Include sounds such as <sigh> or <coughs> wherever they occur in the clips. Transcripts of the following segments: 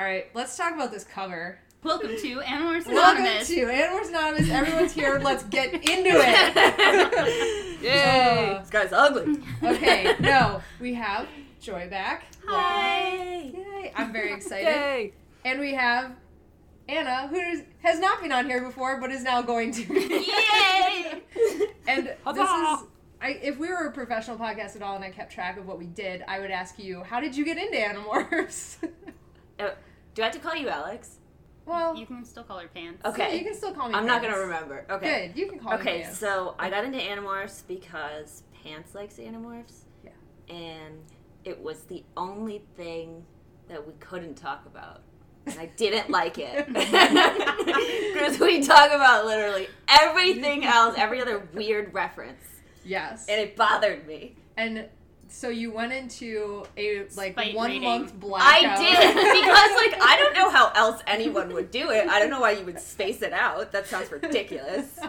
All right, let's talk about this cover. Welcome to Animorphs Anonymous. Welcome to Animorphs Anonymous. Everyone's here. Let's get <laughs> into it. <laughs> Yay! Uh, this guy's ugly. okay, <laughs> no, we have Joy back. Hi. Yay! I'm very excited. Yay! And we have Anna, who is- has not been on here before, but is now going to. Yay! And this is, I, if we were a professional podcast at all and I kept track of what we did, I would ask you, how did you get into Animorphs? Do I have to call you Alex? well, You can still call her pants. Okay. you can still call me. Pants. I'm not gonna remember. Okay. Good, you can call me. Okay, Pants. so I got into Animorphs because Pants likes Animorphs. Yeah. And it was the only thing that we couldn't talk about. And I didn't like it. <laughs> Because we talk about literally everything else, every other weird reference. Yes. And it bothered me. And so you went into a like Spite one reading. month I blackout. did because like I don't know how else anyone would do it. I don't know why you would space it out. That sounds ridiculous. <laughs>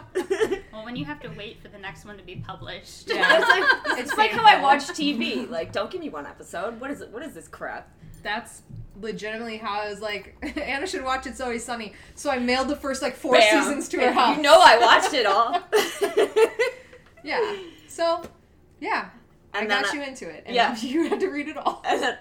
Well, when you have to wait for the next one to be published. Yeah. It's like <laughs> It's it's like how I watch TV. Like, don't give me one episode. What is it? What is this crap? That's legitimately how I was like, <laughs> Anna should watch It's Always Sunny. So I mailed the first like four Bam. seasons to her house. You know I watched it all. Yeah. So, yeah. I And got then you into it. And yeah. <laughs> you had to read it all. and then,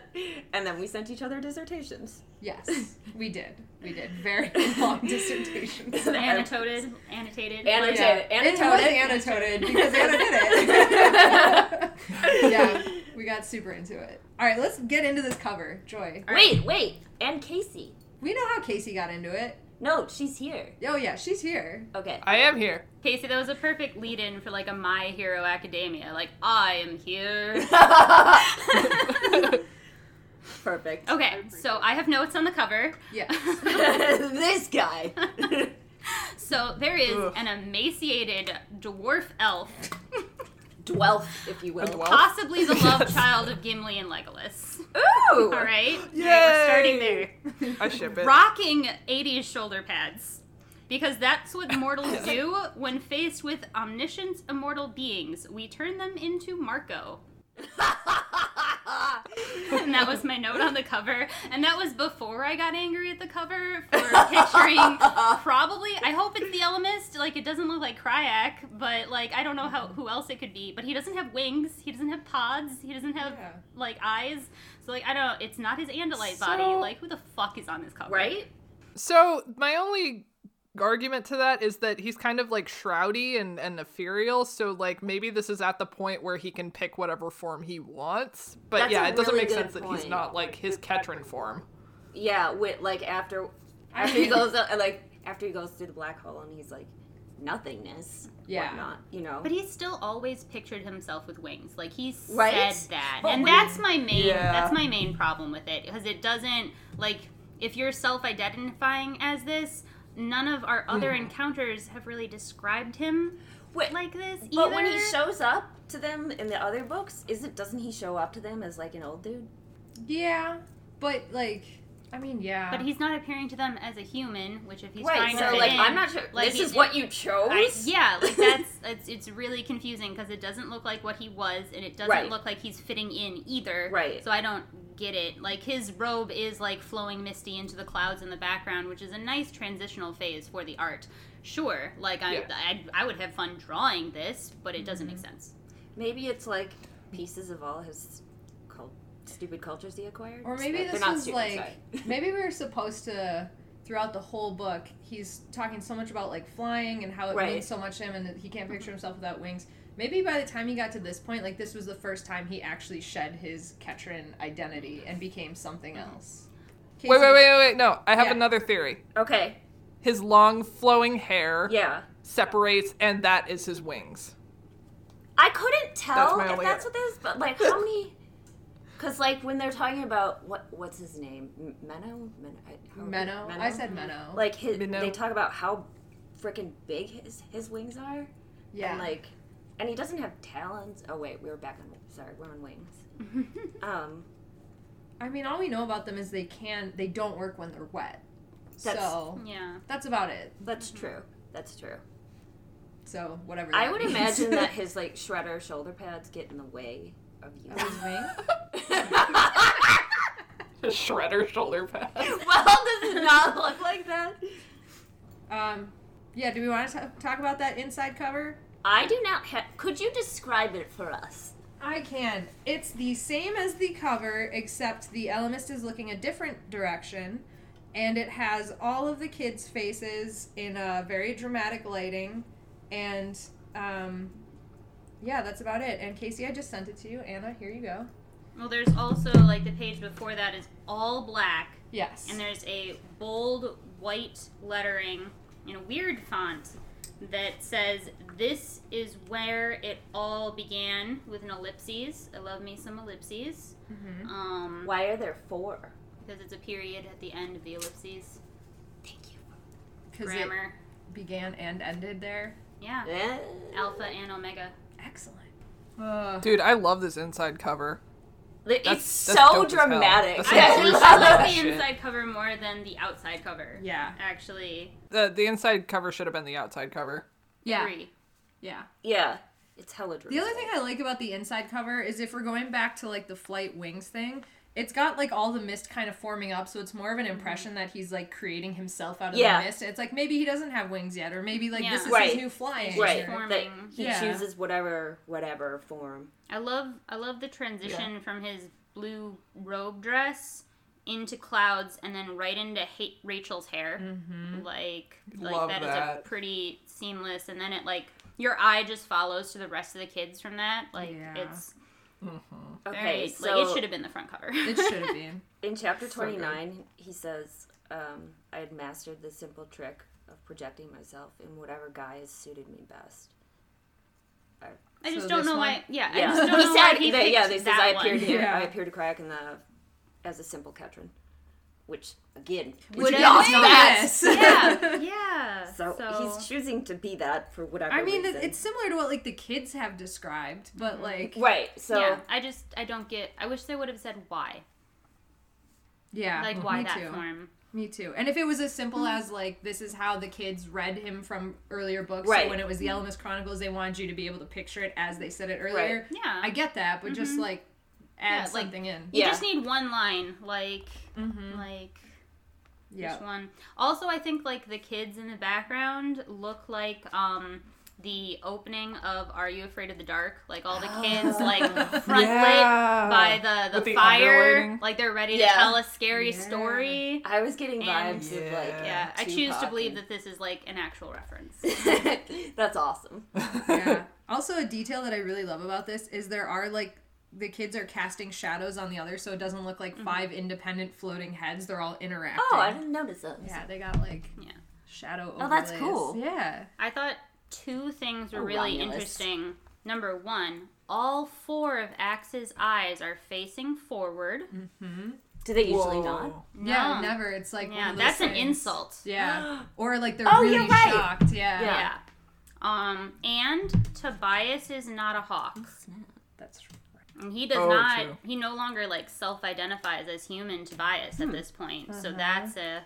and then we sent each other dissertations. Yes, <laughs> we did. We did. Very <laughs> long dissertations. Annotated, annotated. Annotated. Yeah. It was annotated because Anna did it. yeah, we got super into it. All right, let's get into this cover. Joy. Wait, wait. And Casey. We know how Casey got into it. No, she's here. Oh yeah, she's here. Okay. I am here. Casey, that was a perfect lead-in for like a My Hero Academia. Like, I am here. <laughs> <laughs> Perfect. Okay, so I have notes on the cover. Yeah. <laughs> this guy. So there is Ugh. an emaciated dwarf elf, Dwelf, if you will. Possibly the <laughs> love Yes. child of Gimli and Legolas. Ooh. All right, Yay! <laughs> we're starting there. I ship it. Rocking 80s shoulder pads. Because that's what mortals <laughs> do when faced with omniscient immortal beings. We turn them into Marco. <laughs> And that was my note on the cover. And that was before I got angry at the cover for <laughs> picturing probably I hope it's the Ellimist. Like it doesn't look like Crayak, but like I don't know how mm-hmm. who else it could be. But he doesn't have wings, he doesn't have pods, he doesn't have Yeah. like eyes. So like I don't know, it's not his Andalite So- body. Like who the fuck is on this cover? right? So my only argument to that is that he's kind of like shroudy and, and ethereal. So like maybe this is at the point where he can pick whatever form he wants. But That's yeah, it doesn't really make good sense that he's not like his Ketron form. Yeah, with like after after he <laughs> goes uh, like after he goes through the black hole and he's like nothingness. Yeah. Whatnot, you know. But he's still always pictured himself with wings. Like he said that, But and when- that's my main. Yeah. That's my main problem with it because it doesn't like if you're self-identifying as this. None of our other hmm. encounters have really described him Wait, like this either. but when he shows up to them in the other books, is it doesn't he show up to them as like an old dude? Yeah, but like, I mean, yeah. but he's not appearing to them as a human, which if he's right. trying to So fit like in, I'm not sure. like, this is what you chose. I, yeah, <laughs> like that's it's it's really confusing because it doesn't look like what he was, and it doesn't Right. look like he's fitting in either. Right. So I don't get it. Like his robe is like flowing misty into the clouds in the background, which is a nice transitional phase for the art. Sure, like I Yeah. I, I would have fun drawing this, but it doesn't make mm-hmm. sense. Maybe it's like pieces of all his stupid cultures he acquired. Or maybe this not was stupid, like <laughs> maybe we were supposed to throughout the whole book he's talking so much about like flying and how it Right. means so much to him and that he can't mm-hmm. picture himself without wings. Maybe by the time he got to this point, like this was the first time he actually shed his Ketron identity and became something mm-hmm. else. Wait, wait, wait, wait, wait. No, I have Yeah. another theory. Okay. His long flowing hair Yeah. separates, and that is his wings. I couldn't tell my if only- that's what this, but like how many? <laughs> Because like when they're talking about what what's his name, M- Menno, Men- I- Menno. I said Menno. Like his, Minnow. they talk about how freaking big his his wings are, yeah. and like, and he doesn't have talons. Oh wait, we were back on. Sorry, we're on wings. <laughs> Um, I mean, all we know about them is they can they don't work when they're wet. That's- so yeah. that's about it. that's true. That's true. So whatever. I would means. imagine that <laughs> his like shredder shoulder pads get in the way of you. Of his wing? Shredder shoulder pad. <laughs> well, does it not look like that? Um, yeah. Do we want to talk about that inside cover? I do not have. Could you describe it for us? I can. It's the same as the cover, except the Ellimist is looking a different direction, and it has all of the kids' faces in a very dramatic lighting, and um, yeah, that's about it. And Casey, I just sent it to you. Anna, here you go. Well, there's also like the page before that is all black, Yes. and there's a bold white lettering in a weird font that says, "This is where it all began," with an ellipses. I love me some ellipses. Mhm. Um, Why are there four? because it's a period at the end of the ellipses. Thank you. Because it Grammar. began and ended there. Yeah. Alpha and omega. Excellent. Uh, Dude, I love this inside cover. It's That's- that's so dope as hell. dramatic. <laughs> I Yeah, actually Bruce I Lee like the shit. inside cover more than the outside cover. yeah. Actually, The the inside cover should have been the outside cover. Yeah. agree. Yeah. yeah, it's hella dramatic. The other thing I like about the inside cover is if we're going back to like the flight wings thing, it's got like all the mist kind of forming up, so it's more of an impression that he's like creating himself out of Yeah. the mist. It's like maybe he doesn't have wings yet, or maybe like Yeah. this is Right. his new flying. right, or- that Forming. he Yeah. chooses whatever whatever form. I love I love the transition from his blue robe dress into clouds and then right into ha- Rachel's hair. Mhm. Like like Love that is a pretty seamless and then it like your eye just follows to the rest of the kids from that. Like Yeah. it's Okay, very so like it should have been the front cover. It should have been. <laughs> in chapter So good. 29, he says, um, I had mastered the simple trick of projecting myself in whatever guise suited me best. I just So don't know one? why. Yeah, Yeah, I just <laughs> don't he know said why he that, yeah, this is I one. appeared here. Yeah. I appeared to Crack in the as a simple Ketron, which again, Would you have didn't know best. this. yeah, <laughs> yeah. <laughs> So, he's choosing to be that for whatever. I mean, reason. it's similar to what like the kids have described, but mm-hmm. like right. So yeah, I just I don't get. I wish they would have said why, yeah, like why me that too. form. Me too. And if it was as simple mm-hmm. as like this is how the kids read him from earlier books, Right. so when it was the mm-hmm. Ellimist Chronicles, they wanted you to be able to picture it as they said it earlier. Yeah, I get that, but just like add Yeah, like- something in. You Yeah. just need one line, like Mm-hmm. like Yeah. just one. Also, I think like the kids in the background look like um the opening of Are You Afraid of the Dark? Like all the <gasps> kids like front lit by the the, the fire, like they're ready Yeah. to tell a scary Yeah. story. I was getting And- vibes of like Yeah, I choose to believe and- that this is like an actual reference. <laughs> That's awesome. yeah. <laughs> Also, a detail that I really love about this is there are like the kids are casting shadows on the other, so it doesn't look like five independent floating heads. They're all interacting. Oh, I didn't notice those. Yeah, they got like Yeah. shadow. Oh, that's cool. Yeah. I thought two things were Oh, really Romulus. interesting. Number one, all four of Axe's eyes are facing forward. Mm-hmm. Do they usually Whoa. not? Yeah, No. never. It's like one Yeah, of those that's an insult. Yeah, <gasps> or like they're Oh, really you're right. shocked. Yeah, Yeah. Yeah. Um, and Tobias is not a hawk. that's And he does Oh, not. true. He no longer like self-identifies as human Tobias at hmm. this point. So uh-huh. that's a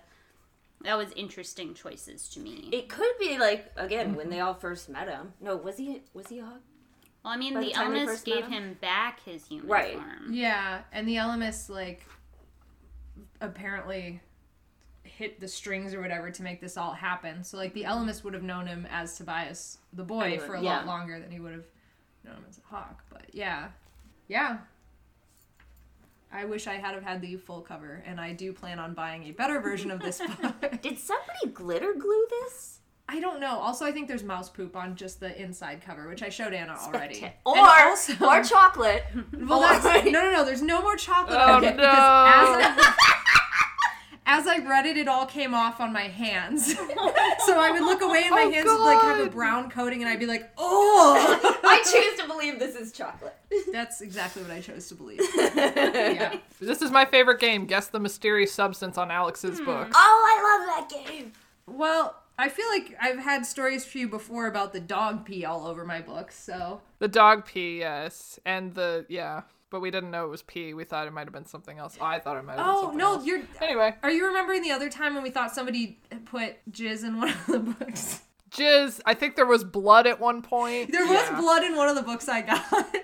that was interesting choices to me. It could be like again mm-hmm. when they all first met him. No, was he was he a hawk? well, I mean, by the the time they Elmis first met gave him? him back his human Right. form. yeah. And the Ellimist like apparently hit the strings or whatever to make this all happen. So like the Ellimist would have known him as Tobias the boy Anyway, for a yeah. lot longer than he would have known him as a hawk. But yeah, yeah. I wish I had have had the full cover, and I do plan on buying a better version of this <laughs> book. Did somebody glitter glue this? I don't know. Also, I think there's mouse poop on just the inside cover, which I showed Anna already. Specta- Or also- or chocolate. well, that's, <laughs> no, no, no. There's no more chocolate. Oh, no. Because as I, <laughs> as I read it, it all came off on my hands. <laughs> so I would look away, and my Oh, hands would like have a brown coating, and I'd be like, "Oh." <laughs> I choose to believe this is chocolate. <laughs> That's exactly what I chose to believe. yeah. Yeah. This is my favorite game. Guess the mysterious substance on Alex's hmm. book. Oh, I love that game. Well, I feel like I've had stories for you before about the dog pee all over my books. So The dog pee, yes, and the yeah, but we didn't know it was pee. We thought it might have been something else. I thought it might have been Oh something no, else. you're. Anyway, Are you remembering the other time when we thought somebody put jizz in one of the books? jizz. I think there was blood at one point. There was Yeah. blood in one of the books I got.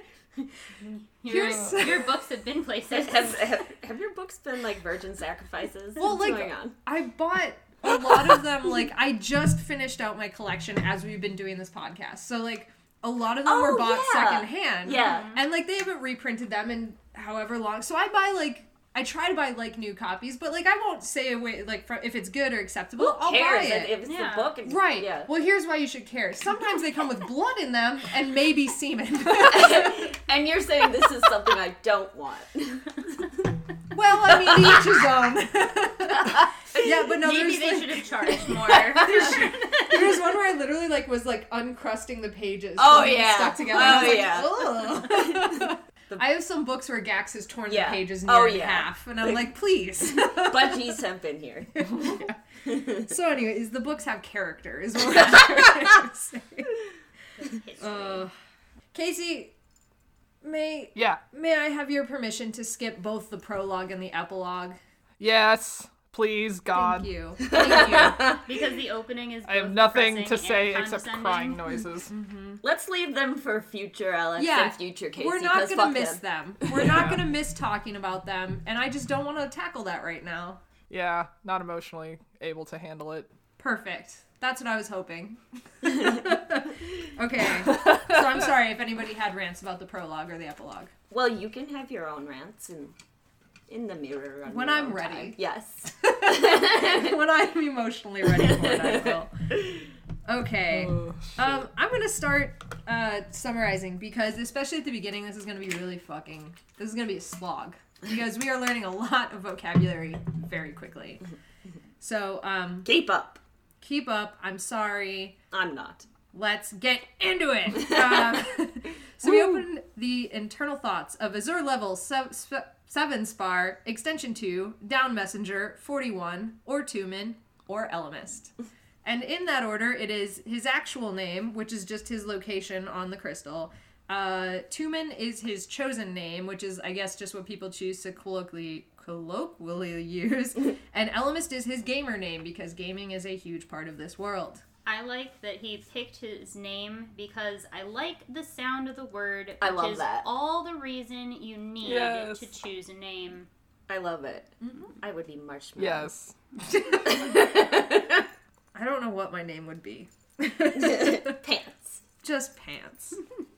Your, Here's- your books have been places. <laughs> have, have, have your books been like virgin sacrifices? Well, What's like going on? I bought a <laughs> lot of them. Like I just finished out my collection as we've been doing this podcast. So like a lot of them Oh, were bought yeah. secondhand. Yeah. Mm-hmm. and like they haven't reprinted them in however long. So I buy like. I try to buy like new copies, but like I won't say away like fr- if it's good or acceptable. Who I'll cares buy it. if it's Yeah. the book? and- Right. Yeah. Well, here's why you should care. Sometimes they come with blood in them and maybe semen. <laughs> and you're saying this is something I don't want. <laughs> well, I mean, each his own. <laughs> yeah, but no, Maybe there's they like, should have charged <laughs> more. there was one where I literally like was like uncrusting the pages. Oh, so they yeah. stuck together. Oh, I was like, yeah. "Ugh." <laughs> I have some books where Gax has torn Yeah. the pages near Oh, in yeah. half, and I'm like, please. <laughs> Budgies have been here. so, anyways, the books have character, is what I'm trying to say. Uh, Casey, may Yeah. may I have your permission to skip both the prologue and the epilogue? Yes. Please, God. Thank you. <laughs> Thank you. because the opening is. I have nothing to say except crying <laughs> noises. Mm-hmm. Let's leave them for future Alex Yeah, and future Casey. We're not gonna miss them. them. We're not gonna miss talking about them, and I just don't want to tackle that right now. Yeah, not emotionally able to handle it. Perfect. That's what I was hoping. <laughs> okay. So I'm sorry if anybody had rants about the prologue or the epilogue. Well, you can have your own rants and in the mirror When I'm own ready. time. Yes. <laughs> when I'm emotionally ready for it, I will. <laughs> Okay. Oh. Um, I'm gonna start uh, summarizing because, especially at the beginning, this is gonna be really fucking. This is gonna be a slog because we are learning a lot of vocabulary very quickly. So, um, Keep up. keep up. I'm sorry. I'm not. Let's get into it. <laughs> Um, so we open the internal thoughts of Azure level sp- seven spar extension two down messenger forty one or Toomin or Ellimist. <laughs> And in that order, it is his actual name, which is just his location on the crystal. Uh, Toomin is his chosen name, which is, I guess, just what people choose to colloquially colloquially use. <laughs> and Ellimist is his gamer name because gaming is a huge part of this world. I like that he picked his name because I like the sound of the word. I which love is that. All the reason you need Yes. to choose a name. I love it. Mm-hmm. I would be marshmallow. yes. <laughs> I don't know what my name would be. <laughs> Pants. Just pants. <laughs>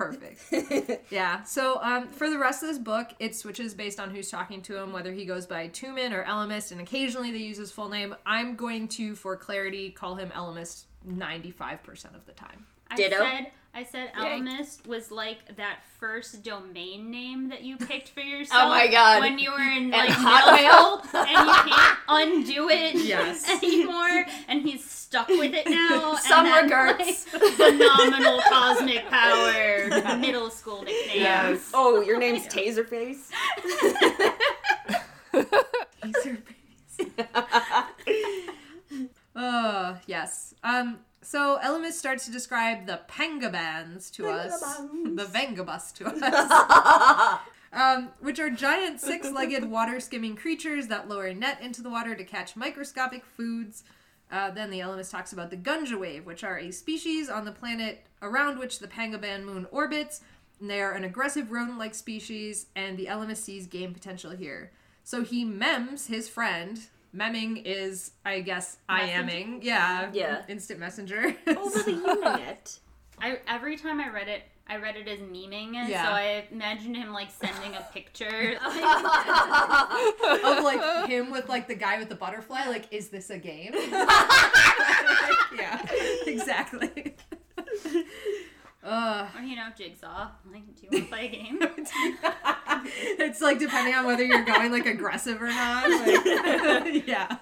Perfect. <laughs> Yeah. So um, for the rest of this book, it switches based on who's talking to him, whether he goes by Toomin or Ellimist, and occasionally they use his full name. I'm going to, for clarity, call him Ellimist 95% of the time. I Ditto. said I said Yay. Alchemist was like that first domain name that you picked for <laughs> yourself. Oh my God. When you were in like Hotmail? middle and you can't undo it <laughs> Yes. anymore, and he's stuck with it now. <laughs> Some and regrets. Like, <laughs> phenomenal cosmic power, middle school nickname. Yes. Oh, your name's Taserface? <laughs> Uh, yes. Um, so Ellimist starts to describe the Pangabans to us, Pangabans. the Vengabus to us, um, which are giant six-legged water-skimming creatures that lower a net into the water to catch microscopic foods. Uh, then the Ellimist talks about the Gunja Wave, which are a species on the planet around which the Pangaban moon orbits. And they are an aggressive rodent-like species, and the Ellimist sees game potential here. So he mems his friend. Memming is, I guess, I aming. Yeah. Yeah. Instant messenger. Over the internet. I every time I read it, I read it as memeing. Yeah. So I imagined him like sending a picture. <laughs> <laughs> of like him with like the guy with the butterfly. Like, is this a game? <laughs> yeah, exactly. Uh, or you know, Jigsaw. Like, do you want to play a game? it's like depending on whether you're going like aggressive or not. Like, yeah.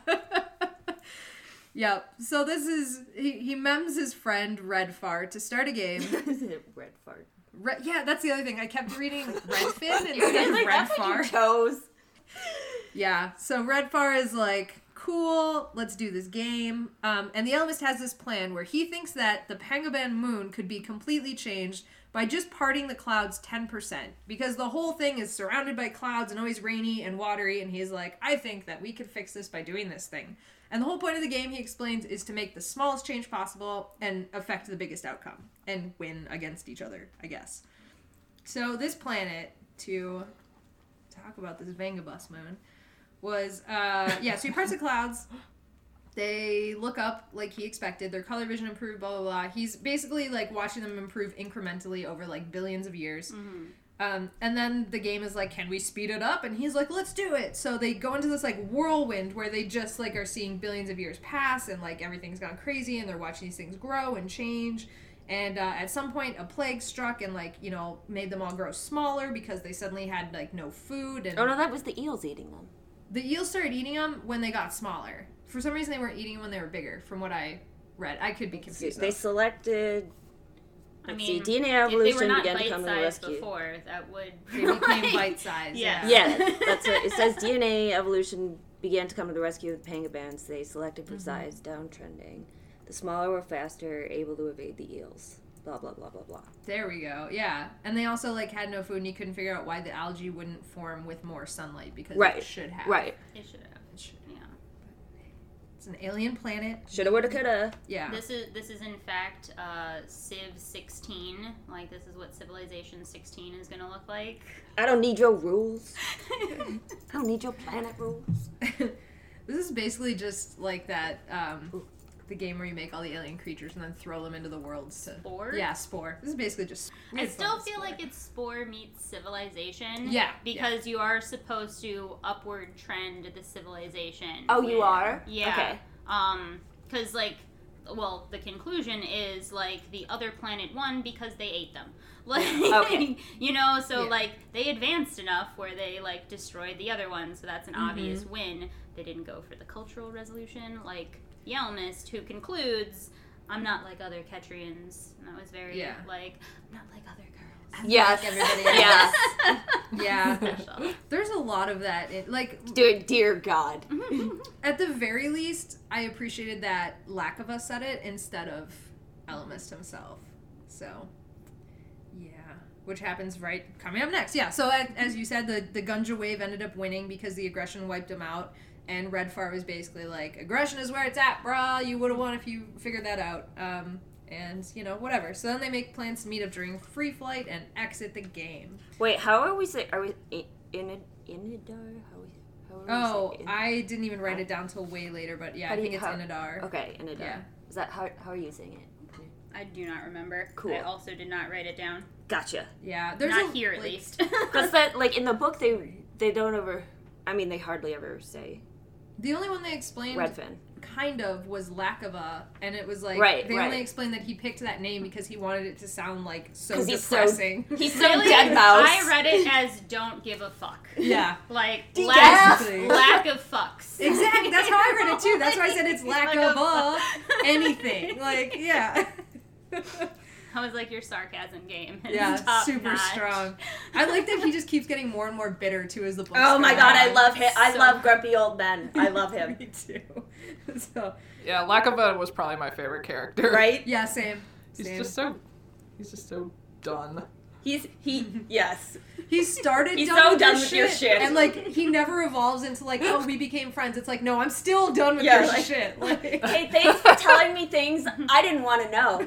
Yep. So this is he, he mems his friend Redfar to start a game. <laughs> Red fart. Yeah, that's the other thing. I kept reading Redfin instead of like, what Redfar. chose. Yeah, so Redfar is like, cool, let's do this game. Um, and the Ellimist has this plan where he thinks that the Pangaban moon could be completely changed by just parting the clouds 10%. Because the whole thing is surrounded by clouds and always rainy and watery. And he's like, I think that we could fix this by doing this thing. And the whole point of the game, he explains, is to make the smallest change possible and affect the biggest outcome and win against each other, I guess. So this planet to talk about this Vangabus moon was uh yeah, so he parts the <laughs> clouds. They look up like he expected. Their color vision improved. Blah blah blah. He's basically like watching them improve incrementally over like billions of years. Mm-hmm. Um, and then the game is like, can we speed it up? And he's like, let's do it. So they go into this like whirlwind where they just like are seeing billions of years pass and like everything's gone crazy and they're watching these things grow and change. And uh, at some point, a plague struck and like you know made them all grow smaller because they suddenly had like no food and Oh no, that was the eels eating them. the eels started eating them when they got smaller. For some reason, they weren't eating them when they were bigger. From what I read, I could be confused. They though. selected. I Let's mean, see, DNA if they were evolution began to come to the rescue. before, that would <laughs> They became <laughs> bite sized. Yeah. Yeah. Yeah, that's what it says. <laughs> DNA evolution began to come to the rescue of the pangolins. They selected for Mm-hmm. size, downtrending. The smaller were faster, able to evade the eels. Blah blah blah blah blah. There we go. Yeah, and they also like had no food, and you couldn't figure out why the algae wouldn't form with more sunlight because it should have. Right. It should have. It should. Yeah. It's an alien planet. Shoulda, woulda, coulda. Yeah. This is this is in fact uh, Civ 16. Like this is what Civilization 16 is gonna look like. I don't need your rules. <laughs> I don't need your planet rules. <laughs> this is basically just like that. Um, the game where you make all the alien creatures and then throw them into the worlds to. Spore? Yeah, spore. This is basically just. I still feel Spore. like it's Spore meets Civilization. Yeah, Because you are supposed to upward trend the civilization. Oh, you are? Yeah. Okay. Um, because like, well, the conclusion is like the other planet won because they ate them. <laughs> Like, Okay. you know, so Yeah. like they advanced enough where they like destroyed the other one, so that's an obvious Mm-hmm. win. They didn't go for the cultural resolution like Yelmist, who concludes. I'm not like other Ketrians. And that was very Yeah. like I'm not like other girls. Yes. Like everybody <laughs> Yes. <laughs> Yeah. Special. There's a lot of that. It, like Dear, dear God. <laughs> at the very least, I appreciated that Lakova said it instead of Ellimist himself. So, yeah, which happens right coming up next. Yeah, so as, as you said, the the Gunja wave ended up winning because the aggression wiped him out, and Red Redfar was basically like, "Aggression is where it's at, brah. You would have won if you figured that out." Um, and you know whatever. So then they make plans to meet up during free flight and exit the game. Wait, how are we say? Are we in in Inidar? How we? How are we Oh, saying- I didn't even write it down till way later, but yeah, How I do think you- it's how- Inadar. Okay, Inidar. Yeah. Is that how? How are you saying it? I do not remember. Cool. I also did not write it down. Gotcha. Yeah, there's not a, here at like- least. Because <laughs> that, like in the book, they they don't ever. I mean, they hardly ever say The only one they explained Redfin. kind of was Lakova, and it was like Right, they right. only explained that he picked that name because he wanted it to sound like so 'Cause he's so- depressing. <laughs> He's so Really, dead mouse. I read it as "don't give a fuck." yeah, <laughs> Like lack, lack of fucks. exactly. That's how I read it too. That's why I said it's <laughs> Lack of Lakova fuck. anything. Like yeah. I was like, your sarcasm game. is Yeah, <laughs> top super notch. strong. I like that he just keeps getting more and more bitter too as the books Oh my go god, I love him. I So- love <laughs> grumpy old men. I love him. <laughs> Me too. so Yeah, Lakova was probably my favorite character. right? yeah, same. He's same. just so he's just so done. He's he. <laughs> Yes. He started He's done so with done your with your shit. and like he never evolves into like oh we <laughs> became friends. It's like no, I'm still done with Yeah, your like- shit. Like, <laughs> Hey, thanks for telling me things I didn't want to know.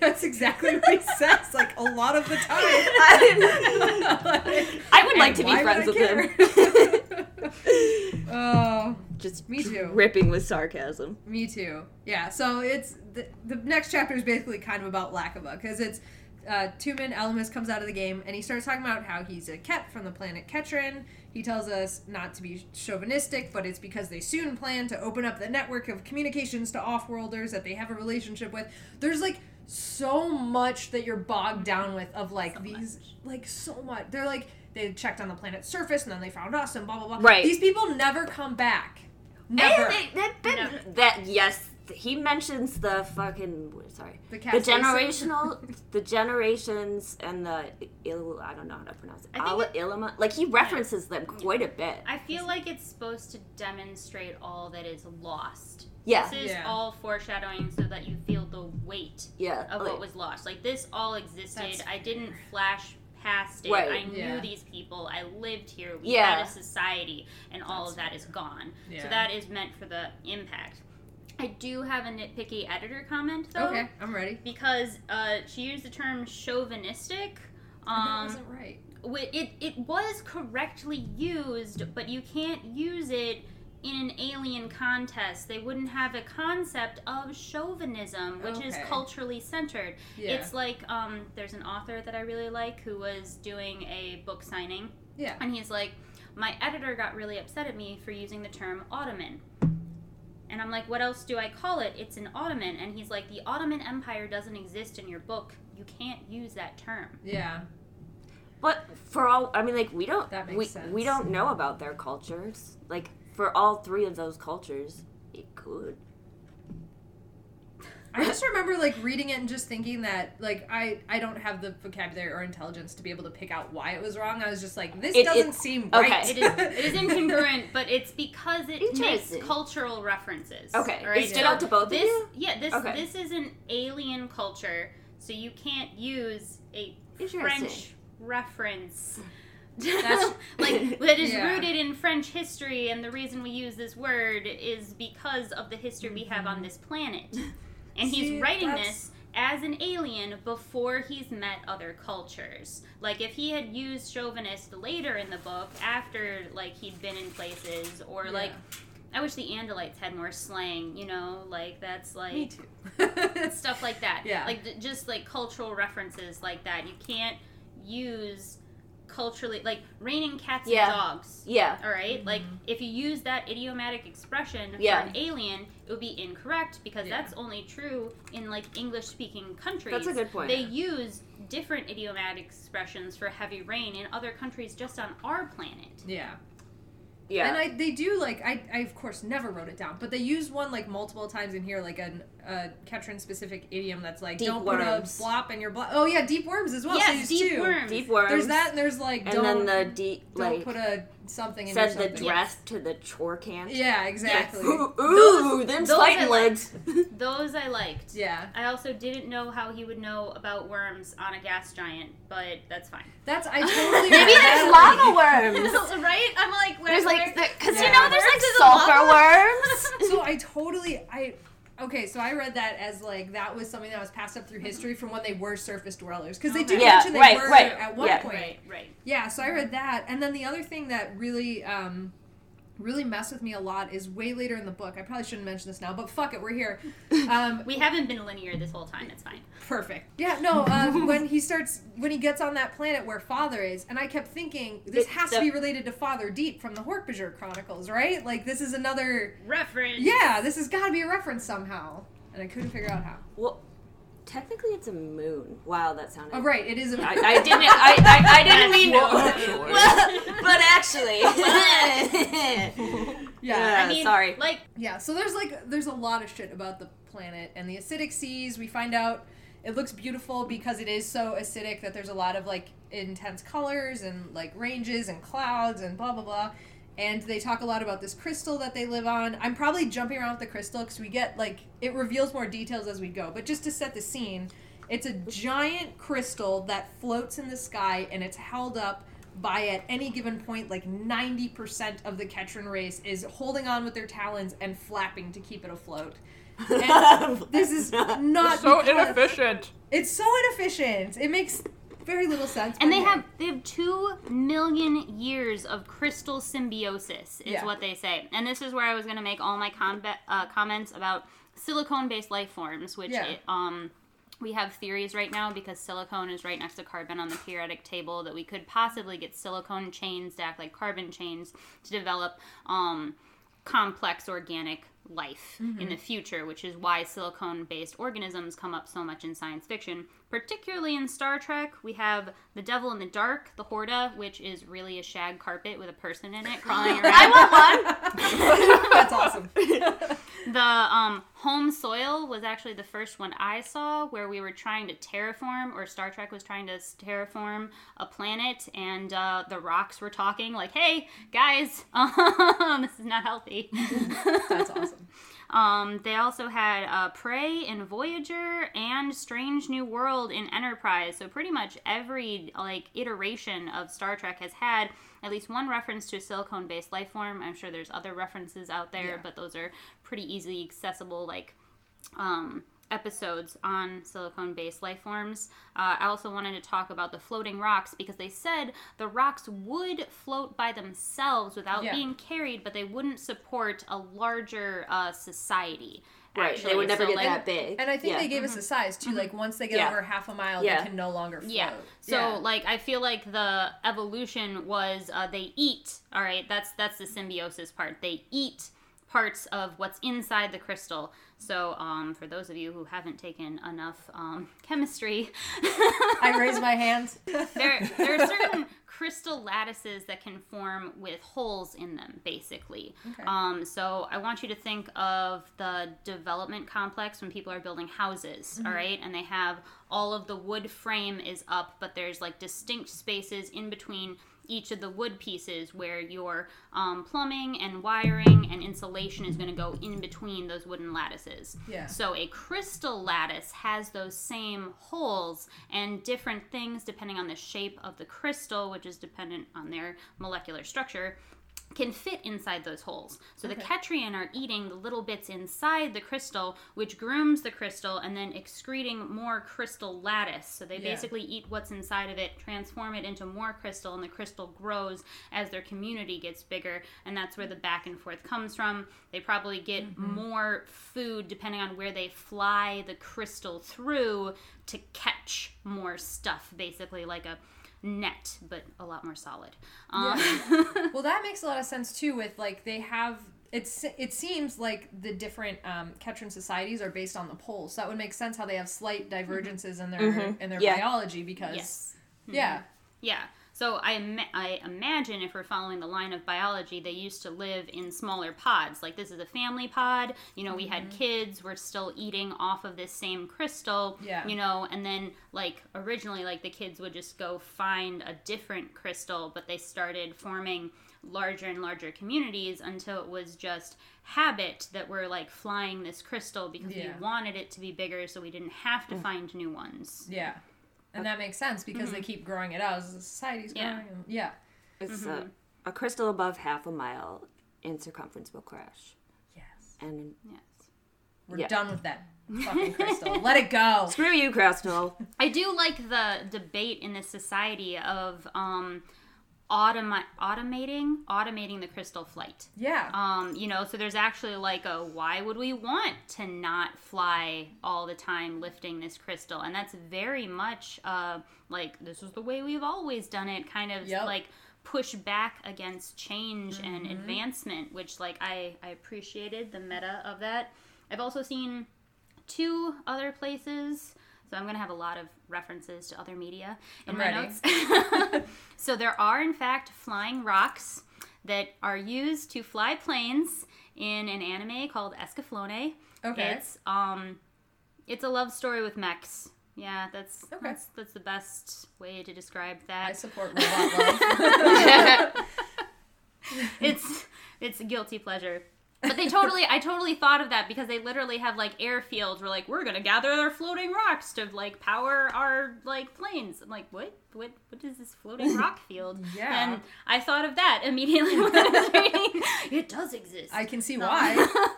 That's exactly what he says like a lot of the time. I. I would like to be friends with him. oh, Just Me too. Ripping with sarcasm. me too. Yeah. So it's the, the next chapter is basically kind of about Lakova because it's uh, Toomin Elmas comes out of the game and he starts talking about how he's a Ket from the planet Ketrin. He tells us not to be chauvinistic, but it's because they soon plan to open up the network of communications to offworlders that they have a relationship with. There's like so much that you're bogged down with of like So these much. like so much. They're like they checked on the planet's surface and then they found us and blah blah blah. Right. These people never come back. Never. And they- that, that, Never. that yes, he mentions the fucking sorry The the generational <laughs> the generations and the il I don't know how to pronounce it I Ala, it- Ilima like he references them quite a bit. I feel like it's supposed to demonstrate all that is lost. Yeah, This is Yeah. all foreshadowing so that you feel the weight yeah. of like- what was lost. Like this all existed. I didn't flash past it. Right. I knew Yeah. these people. I lived here. We Yeah. had a society, and all That's of that is gone. Yeah. So that is meant for the impact. I do have a nitpicky editor comment though, Okay, I'm ready. because uh, she used the term chauvinistic. that Um, wasn't right. it it was correctly used, but you can't use it in an alien contest. They wouldn't have a concept of chauvinism, which is culturally centered. Yeah. It's like um, there's an author that I really like who was doing a book signing, yeah. and he's like, my editor got really upset at me for using the term Ottoman. And I'm like, what else do I call it? It's an Ottoman. And he's like, the Ottoman Empire doesn't exist in your book. You can't use that term. Yeah. But for all, I mean, like we don't, That makes we sense. we don't know about their cultures. Like for all three of those cultures, it could. I just remember like reading it and just thinking that like I I don't have the vocabulary or intelligence to be able to pick out why it was wrong. I was just like this It- doesn't it- seem okay. right. It is, it is <laughs> incongruent, but it's because it makes cultural references. Okay. all right? It stood out to both of this, you? Yeah, this Okay. this is an alien culture, so you can't use a French reference. That's- <laughs> like that is Yeah. rooted in French history, and the reason we use this word is because of the history we have on mm-hmm. this planet. And See, he's writing that's- this as an alien before he's met other cultures. Like if he had used chauvinist later in the book, after like he'd been in places, or Yeah. like I wish the Andalites had more slang. You know, like that's like Me too. stuff like that. <laughs> Yeah. Like just like cultural references like that. You can't use culturally like raining cats Yeah. and dogs. Yeah. All right? Like Mm-hmm. if you use that idiomatic expression Yeah. for an alien, it would be incorrect because Yeah. that's only true in like English speaking countries. That's a good point. They use different idiomatic expressions for heavy rain in other countries just on our planet. yeah. Yeah. And I they do like I, I of course never wrote it down, but they use one like multiple times in here, like an a Ketron specific idiom that's like Deep don't worms. put a blop in your blop. Oh yeah, deep worms as well. so yes, use deep two. worms. Deep worms. There's that, and there's like and don't then the deep don't like put a something in said the something. dress to the chore can. Yeah, exactly. Ooh, Those- ooh them those fighting legs. <laughs> Those I liked. Yeah, I also didn't know how he would know about worms on a gas giant, but that's fine. that's I <laughs> totally Maybe there's lava worms. <laughs> right? I'm like, where, There's like because Yeah. you know there's like Worms is a sulfur worms. So I totally I okay, so I read that as like that was something that was passed up through history from when they were surface dwellers because they do Okay. Yeah, mention they right, were right, at one yeah. point. right, right. Yeah, so I read that, and then the other thing that really, um, really messed with me a lot is way later in the book. I probably shouldn't mention this now, but fuck it, we're here. <laughs> Um, We haven't been linear this whole time. It's fine. perfect. Yeah, no. Um, <laughs> when he starts, when he gets on that planet where Father is, and I kept thinking this It- has to be related to Father Deep from the Hork-Bajir Chronicles, right? Like this is another. Reference. Yeah, this has got to be a reference somehow, and I couldn't figure out how. Well, technically it's a moon. Wow, that sounded. Oh, right, It is. I didn't. I, I, I <laughs> didn't mean. Well, to. <laughs> Well, but actually. <laughs> yeah, I mean, sorry. Like, Yeah, so there's like there's a lot of shit about the planet and the acidic seas. We find out it looks beautiful because it is so acidic that there's a lot of like intense colors and like ranges and clouds and blah blah blah. And they talk a lot about this crystal that they live on. I'm probably jumping around with the crystal because we get like it reveals more details as we go. But just to set the scene, it's a giant crystal that floats in the sky and it's held up by at any given point like 90% of the Ketron race is holding on with their talons and flapping to keep it afloat. And <laughs> this is not so because- inefficient. It's so inefficient. It makes very little sense. and they hey. have they have two million years of crystal symbiosis, is Yeah. what they say. And this is where I was going to make all my combat, uh, comments about silicone-based life forms, which Yeah. it, um. We have theories right now because silicone is right next to carbon on the periodic table that we could possibly get silicone chains to act like carbon chains to develop um, complex organic life in the future, which is why silicone based organisms come up so much in science fiction. Particularly in Star Trek, we have the Devil in the Dark, the Horta, which is really a shag carpet with a person in it crawling around. <laughs> I want one. <laughs> That's awesome. <laughs> The um, home soil was actually the first one I saw where we were trying to terraform, or Star Trek was trying to terraform a planet, and uh, the rocks were talking like, "Hey guys, um, this is not healthy." That's awesome. Um, they also had uh, Prey in Voyager and Strange New World in Enterprise. So pretty much every like iteration of Star Trek has had at least one reference to a silicone-based life form. I'm sure there's other references out there, Yeah. but those are pretty easily accessible, like um, episodes on silicone based life forms. Uh, I also wanted to talk about the floating rocks because they said the rocks would float by themselves without Yeah. being carried, but they wouldn't support a larger uh, society. Right. Actually. They would never So, get like, that big. And I think yeah. they gave us a size too. Like once they get Yeah. over half a mile, Yeah. they can no longer float. Yeah. So Yeah. like I feel like the evolution was uh, they eat. All right. That's that's the symbiosis part. They eat parts of what's inside the crystal. So um, for those of you who haven't taken enough um, <laughs> chemistry, I raise my hand. <laughs> there there are certain crystal lattices that can form with holes in them basically Okay. um, so i want you to think of the development complex when people are building houses all right and they have all of the wood frame is up but there's like distinct spaces in between each of the wood pieces where your um, plumbing and wiring and insulation is going to go in between those wooden lattices Yeah. so a crystal lattice has those same holes and different things depending on the shape of the crystal, which is dependent on their molecular structure. Can fit inside those holes. So the Ketrian are eating the little bits inside the crystal, which grooms the crystal and then excreting more crystal lattice. So they Yeah. basically eat what's inside of it, transform it into more crystal, and the crystal grows as their community gets bigger. And that's where the back and forth comes from. They probably get mm-hmm. more food depending on where they fly the crystal through to catch more stuff, basically like a net, but a lot more solid. Um, <laughs> well, that makes a lot of sense too. With like they have it's it seems like the different um, Ketron societies are based on the poles. So that would make sense how they have slight divergences in their in their Yeah. biology because yes. yeah Yeah. So I, I imagine if we're following the line of biology, they used to live in smaller pods. Like this is a family pod. You know, we had mm-hmm. kids. We're still eating off of this same crystal. Yeah. You know, and then like originally, like the kids would just go find a different crystal, but they started forming larger and larger communities until it was just habit that we're like flying this crystal because Yeah. we wanted it to be bigger so we didn't have to mm. find new ones. yeah. And that makes sense because they keep growing it out as the society's growing. Yeah. yeah. It's Mm-hmm. a, a crystal above half a mile in circumference will crash. Yes. And Yes. We're Yeah. done with that <laughs> fucking crystal. Let it go. screw you, crystal. <laughs> I do like the debate in this society of um, automa- automating automating the crystal flight. Yeah. Um, you know, so there's actually like a why would we want to not fly all the time lifting this crystal? And that's very much uh, like this is the way we've always done it, kind of Yep. like push back against change and advancement, which like I, I appreciated the meta of that. I've also seen two other places. So I'm going to have a lot of references to other media in I'm my ready. notes. <laughs> so there are in fact flying rocks that are used to fly planes in an anime called Escaflowne. Okay. It's um it's a love story with mechs. Yeah, that's Okay. that's that's the best way to describe that. I support robot <laughs> love. <laughs> it's it's a guilty pleasure. But they totally, I totally thought of that because they literally have like airfields where like we're gonna gather their floating rocks to like power our like planes. I'm like, what, what, what is this floating rock <laughs> field? Yeah. And I thought of that immediately <laughs> when I was reading. It does exist. I can see why. <laughs>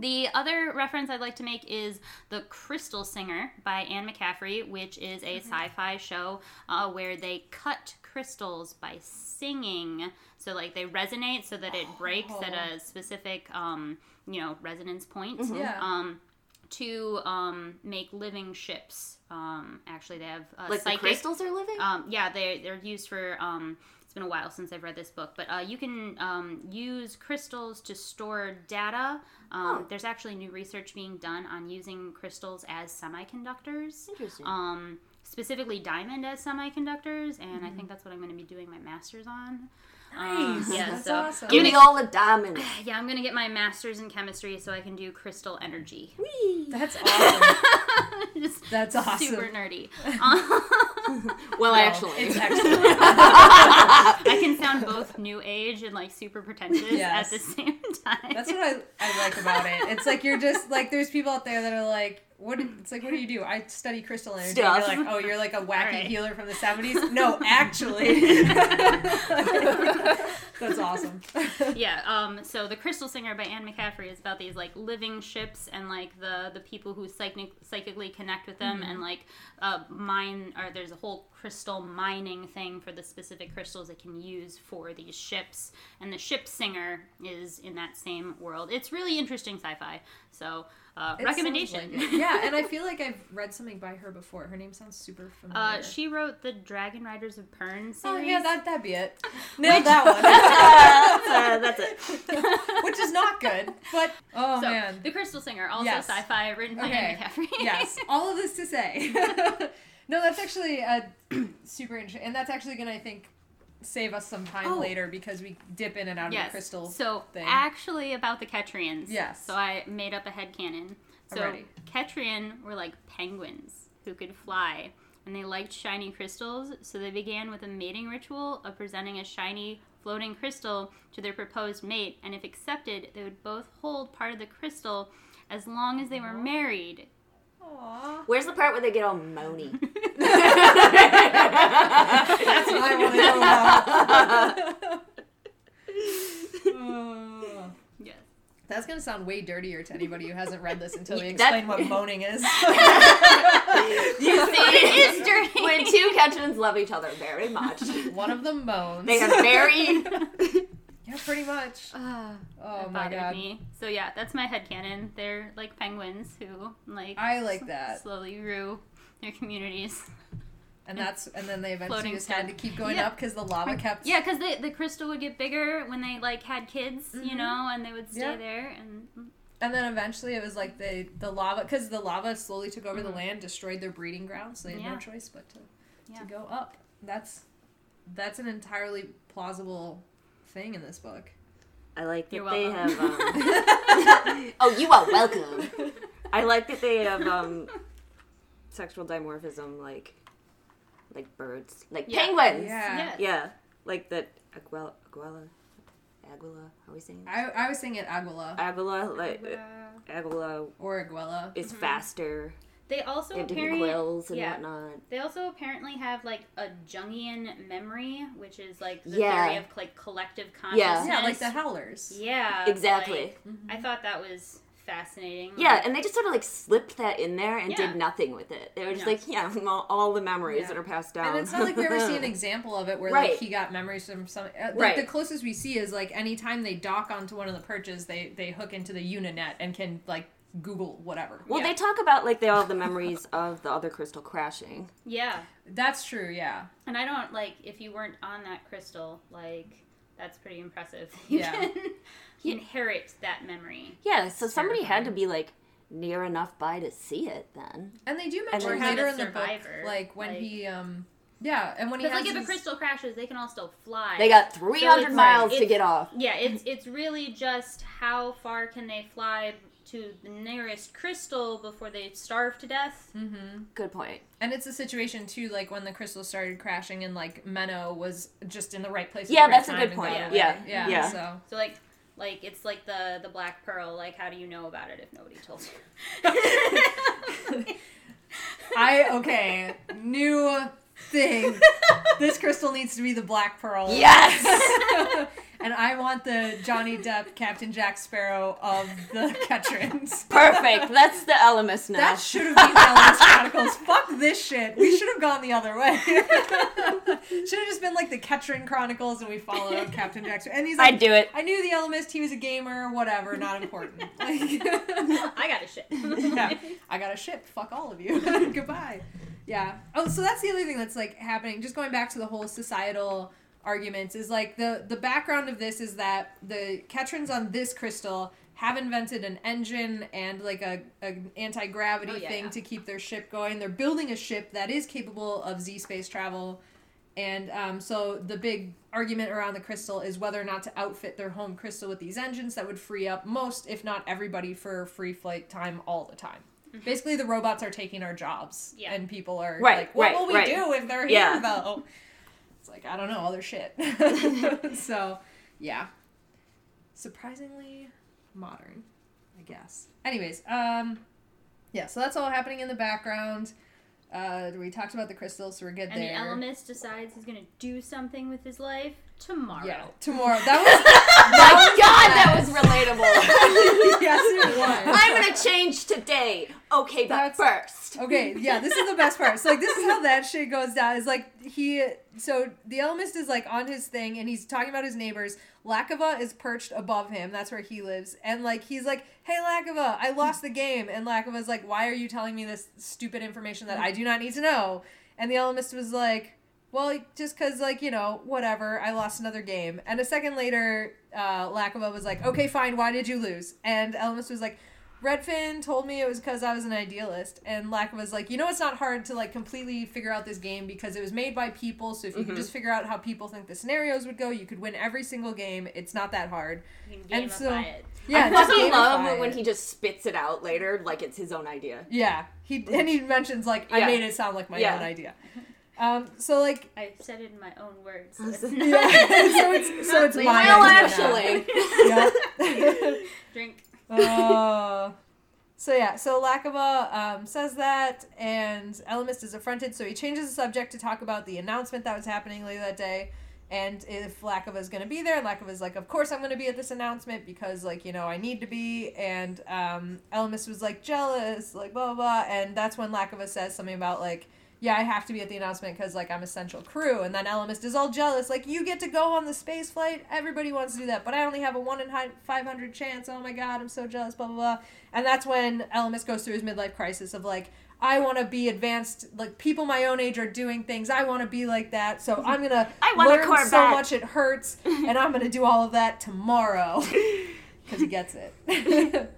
The other reference I'd like to make is The Crystal Singer by Anne McCaffrey, which is a sci fi show uh, where they cut crystals by singing. So, like, they resonate so that it breaks at a specific, um, you know, resonance point. Yeah. Um, to um, make living ships. Um, actually, they have uh, Like the crystals are living? Um, yeah, they they're used for. Um, it's been a while since I've read this book, but uh, you can um, use crystals to store data. Um, Oh. There's actually new research being done on using crystals as semiconductors. Interesting. Um, specifically diamond as semiconductors, and Mm-hmm. I think that's what I'm going to be doing my master's on. Nice. Um, yeah, That's so awesome. Give me all the diamonds. <sighs> yeah, I'm going to get my master's in chemistry so I can do crystal energy. That's <laughs> awesome. Just That's awesome. super nerdy. Um, <laughs> <laughs> Well, No, actually. it's excellent. I can sound both new age and like super pretentious Yes. at the same time. That's what I, I like about it. It's like you're just like there's people out there that are like, what? It's like, what do you do? I study crystal energy. Stuff. You're like, oh, you're like a wacky Alright. healer from the '70s. No, <laughs> actually, <laughs> that's awesome. yeah. Um. So the Crystal Singer by Anne McCaffrey is about these like living ships and like the the people who psychic, psychically connect with them and like uh mine or there's a whole crystal mining thing for the specific crystals they can use for these ships and the ship singer is in that same world. It's really interesting sci-fi. So uh, recommendation. like yeah, and I feel like I've read something by her before. Her name sounds super <laughs> familiar. Uh, she wrote the Dragon Riders of Pern series. Oh yeah, that that'd be it. <laughs> Nailed that <laughs> uh, that's it. which is not good. But oh so, man, The Crystal Singer, also Yes. sci-fi, written by Okay. Anne McCaffrey. yes, all of this to say. No, that's actually uh, <clears throat> super interesting, and that's actually gonna, I think, save us some time Oh. later because we dip in and out of yes. the crystal. So thing. actually about the Ketrians. Yes. So I made up a head headcanon. So Alrighty. Ketrian were like penguins who could fly. And they liked shiny crystals, so they began with a mating ritual of presenting a shiny floating crystal to their proposed mate, and if accepted, they would both hold part of the crystal as long as they were married. Aw. Where's the part where they get all moany? <laughs> That's what I want to know about. Oh. <laughs> Yes. That's gonna sound way dirtier to anybody who hasn't read this until we That- explain what moaning is. <laughs> you see, It is dirty. when two Ketrans love each other very much, One of them moans. they are very. Yeah, pretty much. Uh, Oh my bothered god. me. So yeah, that's my headcanon. They're like penguins who like I like that. slowly rue their communities. And that's and then they eventually just had to keep going Yeah. up because the lava kept. Yeah, because the the crystal would get bigger when they like had kids, you Mhm. know, and they would stay Yeah. there. And And then eventually it was like the the lava because the lava slowly took over the Mhm. land, destroyed their breeding ground, so they had Yeah. no choice but to Yeah. to go up. That's that's an entirely plausible thing in this book. I like that You're they welcome. have. Um, <laughs> oh, you are welcome. <laughs> I like that they have um, sexual dimorphism, like like birds, like Yeah. penguins. Yeah. yes. Yeah, like that. Aguela, Aguela, Aguila. How are we saying? that? I, I was thinking Aguila Aguila, like Aguila or Aguila. is Mhm. faster. They also They have apparently quills and yeah. whatnot. they also apparently have like a Jungian memory, which is like the Yeah. theory of like collective consciousness. Yeah, like the Howlers. Yeah, Exactly. like, I thought that was fascinating. Yeah, and they just sort of like slipped that in there and Yeah. did nothing with it. They were just No. like, yeah, <laughs> all, all the memories Yeah. that are passed down. And it's not like we ever see an <laughs> example of it where Right. like he got memories from some. Uh, like, Right. The closest we see is like anytime they dock onto one of the perches, they they hook into the Uninet and can like Google whatever. Well, Yeah. they talk about like they all have the memories <laughs> of the other crystal crashing. yeah. That's true. Yeah. And I don't like if you weren't on that crystal, like that's pretty impressive. You Yeah. can <laughs> inherit that memory. Yeah, so somebody had to be like near enough by to see it then. And they do mention then- later in the book, like when like- he um. Yeah, and when he has like if a crystal crashes, they can all still fly. They got 300 it's- miles to get off. Yeah, it's it's really just how far can they fly to the nearest crystal before they starve to death. Mm-hmm. Good point. And it's a situation too, like when the crystal started crashing, and like Menno was just in the right place. at Yeah, the right that's a good point. got Yeah. yeah, Yeah. So So like like it's like the the black pearl. Like how do you know about it if nobody told you? <laughs> I okay, new thing. <laughs> this crystal needs to be the black pearl. Yes! <laughs> and I want the Johnny Depp Captain Jack Sparrow of the <laughs> Ketrans. Perfect. That's the Ellimist now. That should have been Ellis Chronicles. <laughs> Fuck this shit. We should have gone the other way. <laughs> should have just been like the Ketran Chronicles, and we followed Captain Jack. Sparrow. And he's like, I'd do it. I knew the Ellimist. He was a gamer. Whatever. Not important. Like, I got a shit. yeah, I got a ship. Fuck all of you. Goodbye. Yeah. Oh, so that's the other thing that's like happening. Just going back to the whole societal arguments is like the the background of this is that the Ketrans on this crystal have invented an engine and like a, a anti gravity Oh, yeah, thing yeah. to keep their ship going. They're building a ship that is capable of Z space travel. And um, so the big argument around the crystal is whether or not to outfit their home crystal with these engines that would free up most, if not everybody, for free flight time all the time. Basically, the robots are taking our jobs, Yeah. and people are Right, like, "What right, will we right. do if they're here, though?" Like I don't know, other shit. <laughs> so, yeah, surprisingly modern, I guess. Anyways, um, Yeah, so that's all happening in the background. Uh, we talked about the crystals, so we're good And there. the Ellimist decides he's gonna do something with his life tomorrow. Yeah, tomorrow. That was <laughs> My God, that was relatable. <laughs> yes, it was. I'm gonna change today. Okay, but That's- first. Okay, yeah, this is the best part. So like this is how that shit goes down. Is like he so the Ellimist is like on his thing and he's talking about his neighbors. Lakava is perched above him. That's where he lives. And like he's like, "Hey Lakava, I lost the game." And Lakava's like, "Why are you telling me this stupid information that I do not need to know?" And the Ellimist was like, "Well, just cuz like, you know, whatever. I lost another game." And a second later, uh Lakava was like, "Okay, fine. Why did you lose?" And Ellimist was like, Redfin told me it was because I was an idealist, and Lack was like, you know, it's not hard to like completely figure out this game because it was made by people. So if you Mhm. can just figure out how people think the scenarios would go, you could win every single game. It's not that hard. And so- it. Yeah, I just fucking love gamify when he just spits it out later like it's his own idea. Yeah, he and he mentions like I Yeah. made it sound like my Yeah. own idea. Um, so like I said it in my own words. So <laughs> Yeah, it's <laughs> yeah, <laughs> so it's so it's Not my Well, actually. Yeah. Drink. Uh, so yeah, so Lakava um, says that, and Ellimist is affronted, so he changes the subject to talk about the announcement that was happening later that day, and if Lakava is going to be there, Lakava's like, of course I'm going to be at this announcement because, like, you know, I need to be, and um, Ellimist was like jealous, like blah blah, blah and that's when Lakava says something about like. Yeah, I have to be at the announcement because like I'm essential crew, and then Ellimist is all jealous. Like you get to go on the space flight. Everybody wants to do that, but I only have a one in five hundred chance. Oh my god, I'm so jealous. Blah blah blah. And that's when Ellimist goes through his midlife crisis of like, I want to be advanced. Like people my own age are doing things. I want to be like that. So <laughs> I'm gonna I want a learn so much it hurts, <laughs> and I'm gonna do all of that tomorrow <laughs> because he gets it.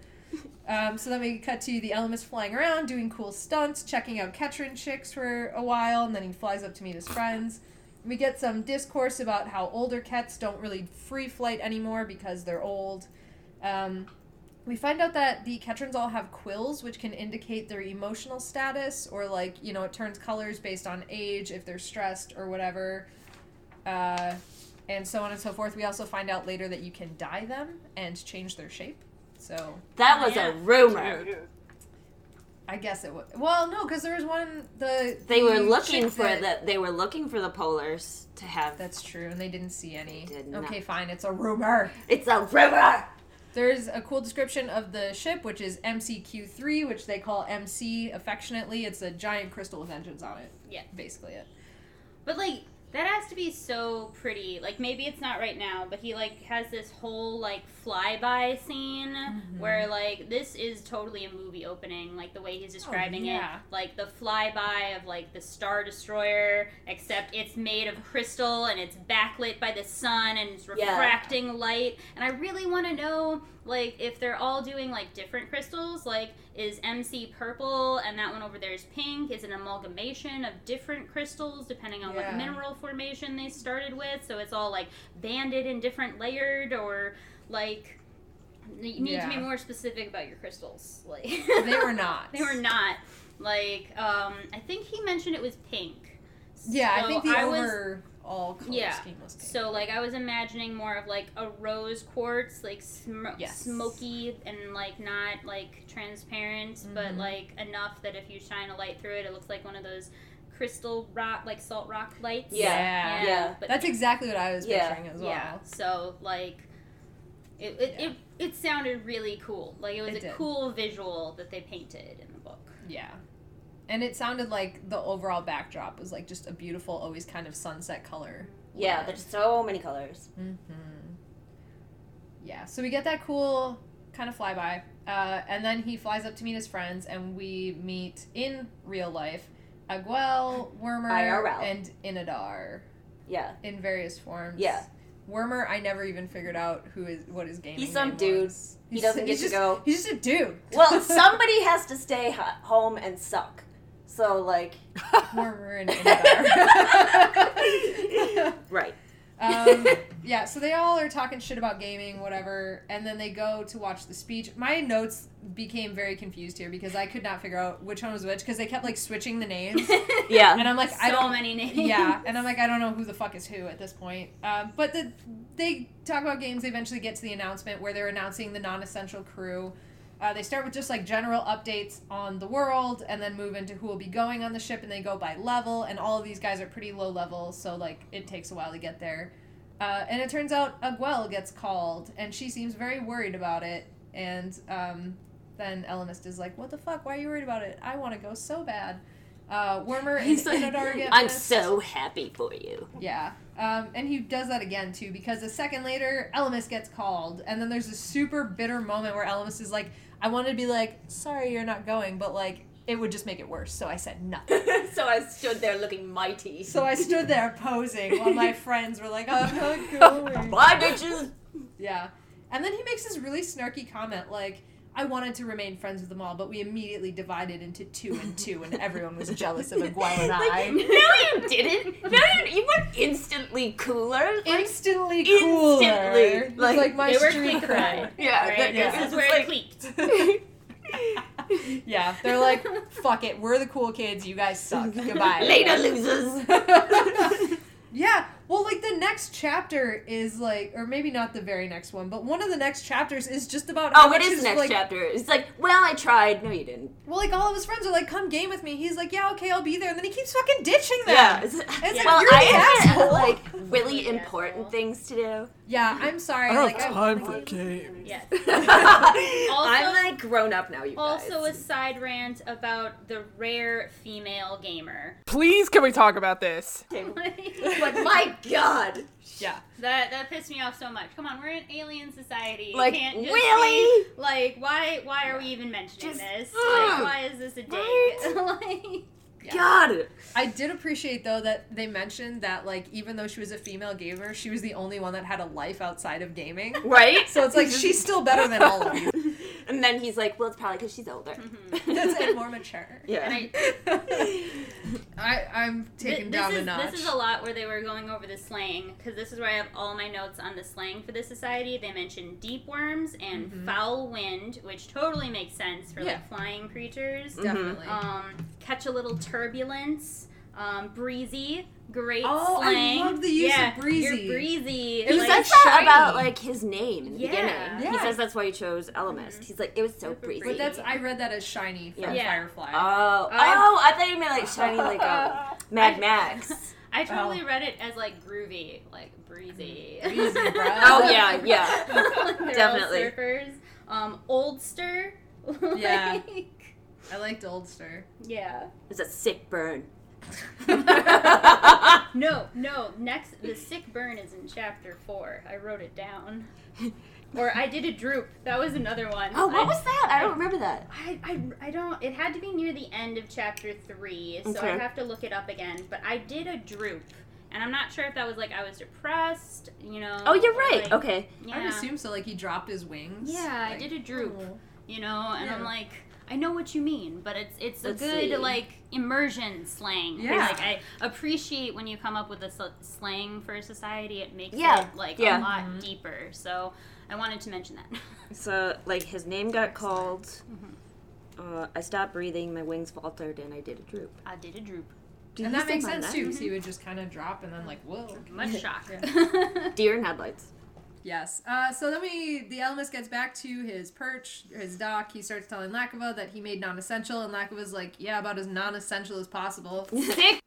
Um, so then we cut to the Ellimist flying around, doing cool stunts, checking out Ketran chicks for a while, and then he flies up to meet his friends. We get some discourse about how older cats don't really free flight anymore because they're old. Um, we find out that the Ketrans all have quills, which can indicate their emotional status, or like, you know, it turns colors based on age, if they're stressed or whatever. Uh, and so on and so forth. We also find out later that you can dye them and change their shape. So That was Yeah. a rumor. I guess it was. Well, no, because there was one. The They were looking for that- the they were looking for the polars to have That's true, and they didn't see any. They did not. okay, fine. It's a rumor. It's a rumor. There's a cool description of the ship, which is MCQ3, which they call MC affectionately. It's a giant crystal with engines on it. Yeah. Basically it. But like that has to be so pretty. Like maybe it's not right now, but he like has this whole like flyby scene Mm-hmm. where like this is totally a movie opening, like the way he's describing yeah. it. Like the flyby of like the Star Destroyer, except it's made of crystal and it's backlit by the sun and it's Yeah. refracting light. And I really want to know like if they're all doing like different crystals, like is MC purple and that one over there is pink? Is it an amalgamation of different crystals depending on Yeah. what mineral formation they started with? So it's all like banded and different layered or like you need to be more specific about your crystals. Like They <laughs> were not. they were not. Like um I think he mentioned it was pink. Yeah, I think the I was- overall color Yeah. scheme was pink. So like I was imagining more of like a rose quartz, like sm- Yes. smoky and like not like transparent, but Mhm. like enough that if you shine a light through it, it looks like one of those crystal rock, like salt rock lights. Yeah. Yeah. But That's exactly what I was Yeah. picturing as well. yeah. So like. It, it, Yeah. it, it sounded really cool. Like it was It a did. cool visual that they painted in the book. Yeah. And it sounded like the overall backdrop was like just a beautiful, always kind of sunset color. Yeah, there's so many colors. Mm-hmm. Yeah, so we get that cool kind of flyby, uh, and then he flies up to meet his friends, and we meet in real life Aguel, Wormer, IRL. and Inadar Yeah. in various forms. Yeah. Wormer, I never even figured out who is what his game. He's some dude. He doesn't get to go. He's just a dude. Well, <laughs> somebody has to stay home and suck. So like, Wormer and Inadar. right. um, <laughs> yeah, so they all are talking shit about gaming, whatever, and then they go to watch the speech. My notes became very confused here because I could not figure out which one was which because they kept like switching the names, <laughs> Yeah. and I'm like, so I don't. many names. Yeah, and I'm like, I don't know who the fuck is who at this point. Um, but the, they talk about games. They eventually get to the announcement where they're announcing the non-essential crew. Uh, they start with just like general updates on the world and then move into who will be going on the ship and they go by level and all of these guys are pretty low level so like it takes a while to get there uh, and it turns out Aguel gets called and she seems very worried about it and um, then Ellimist is like what the fuck why are you worried about it I want to go so bad uh, Wormer and He's like, Inodar I'm so happy for you. Yeah. Um, and he does that again too because a second later, Ellimist gets called, and then there's a super bitter moment where Ellimist is like, "I wanted to be like, sorry, you're not going, but like, it would just make it worse, so I said nothing." <laughs> so I stood there looking mighty. so I stood there posing while my <laughs> friends were like, "I'm not <laughs> going." Bye, bitches. Yeah. And then he makes this really snarky comment like, I wanted to remain friends with them all, but we immediately divided into two and two, and everyone was jealous of Aguel and <laughs> Like, I. no, you didn't. No, you, you weren't instantly cooler. Like, Instantly cooler. Instantly. Like, Like, my they were street clique cred. yeah, Right? that- yeah. This is where like- it clicked. <laughs> Yeah, they're like, fuck it, we're the cool kids, you guys suck. <laughs> Goodbye. Later, losers. yeah, well, like the next chapter is like, or maybe not the very next one, but one of the next chapters is just about. how Oh, it the next like, chapter. It's like, well, I tried. No, you didn't. Well, like all of his friends are like, come game with me. He's like, yeah, okay, I'll be there, and then he keeps fucking ditching them. Yeah. It's, It's <laughs> Yeah. like, Well, you're I the have asshole. like really <laughs> Really important asshole. things to do. yeah, I'm sorry. I don't like, have time for games. Yes. <laughs> I'm like grown up now, you guys. Also, a side rant about the rare female gamer. Please, can we talk about this? but my god, yeah. That that pissed me off so much. Come on, we're in alien society. You Like, can't just really? be- like, why why are we even mentioning Just- this? Ugh. Like, why is this a dig? Right? <laughs> like, Yeah. god. I did appreciate though that they mentioned that like even though she was a female gamer, she was the only one that had a life outside of gaming. Right? So it's like <laughs> she's still better than all of you. <laughs> And then he's like, well, it's probably because she's older. <laughs> That's it, more mature. Yeah. and I, I I'm taken Th- down this a is, notch. This is a lot where they were going over the slang because this is where I have all my notes on the slang for the society. They mentioned deep worms and Mhm. foul wind, which totally makes sense for Yeah. like flying creatures. Definitely. Um, catch a little turbulence. Um, breezy, great Oh, I slang. love the use of breezy. You're breezy. He was like, says that shiny. about like his name in the Yeah. beginning. He says that's why he chose Ellimist. Mhm. He's like, it was so Super breezy. but that's I read that as shiny from Yeah. Yeah. Firefly. Oh, I- oh! I thought you meant like shiny, like um, <laughs> Mad I- Max. <laughs> I totally read it as like groovy, like breezy. Breezy, bro. <laughs> Oh, yeah, yeah. Like, Definitely. surfers. Um, Oldster. Yeah. Like, I liked Oldster. yeah. It's a sick burn. <laughs> No, no. Next, the sick burn is in chapter four. I wrote it down. Or I did a droop. That was another one. Oh, what I, was that? I don't remember that. I, I, I don't. It had to be near the end of chapter three, so Okay. I'd have to look it up again. But I did a droop, and I'm not sure if that was like I was depressed, you know. Oh, you're right. like- okay. Yeah. I would assume so. Like he dropped his wings. Yeah, I did a droop. oh. you know, and I'm like, I know what you mean, but it's it's Let's a good see. like immersion slang. Yeah. Like I appreciate when you come up with a s- slang for a society. It makes Yeah, it like yeah. a lot Mhm. deeper. So I wanted to mention that. <laughs> So, like, his name got called. Mm-hmm. Uh, I stopped breathing, my wings faltered, and I did a droop. I did a droop. Do And you that makes still find sense that? too, because he would just kind of drop and then like, whoa. Much shock. <laughs> Deer in headlights. Yes. Uh, so then we, the Ellimist gets back to his perch, his dock. He starts telling Lakova that he made non-essential, and Lakova's like, "Yeah, about as non-essential as possible." <laughs> Sick.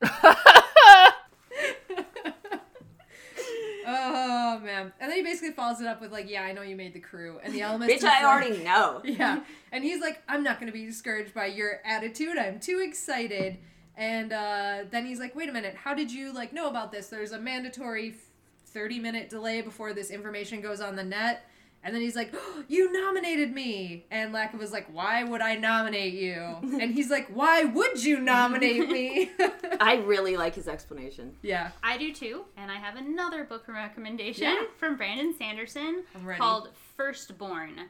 oh man! And then he basically follows it up with like, "Yeah, I know you made the crew," and the Ellimist. Bitch, I like- already know. <laughs> Yeah, and he's like, "I'm not gonna be discouraged by your attitude. I'm too excited." And uh, then he's like, "Wait a minute, how did you like know about this? There's a mandatory 30 minute delay before this information goes on the net." And then he's like, oh, "You nominated me." And Lacka was like, "Why would I nominate you?" <laughs> And he's like, "Why would you nominate me?" <laughs> I really like his explanation. yeah, I do too, and I have another book recommendation Yeah. from Brandon Sanderson I'm ready. called Firstborn,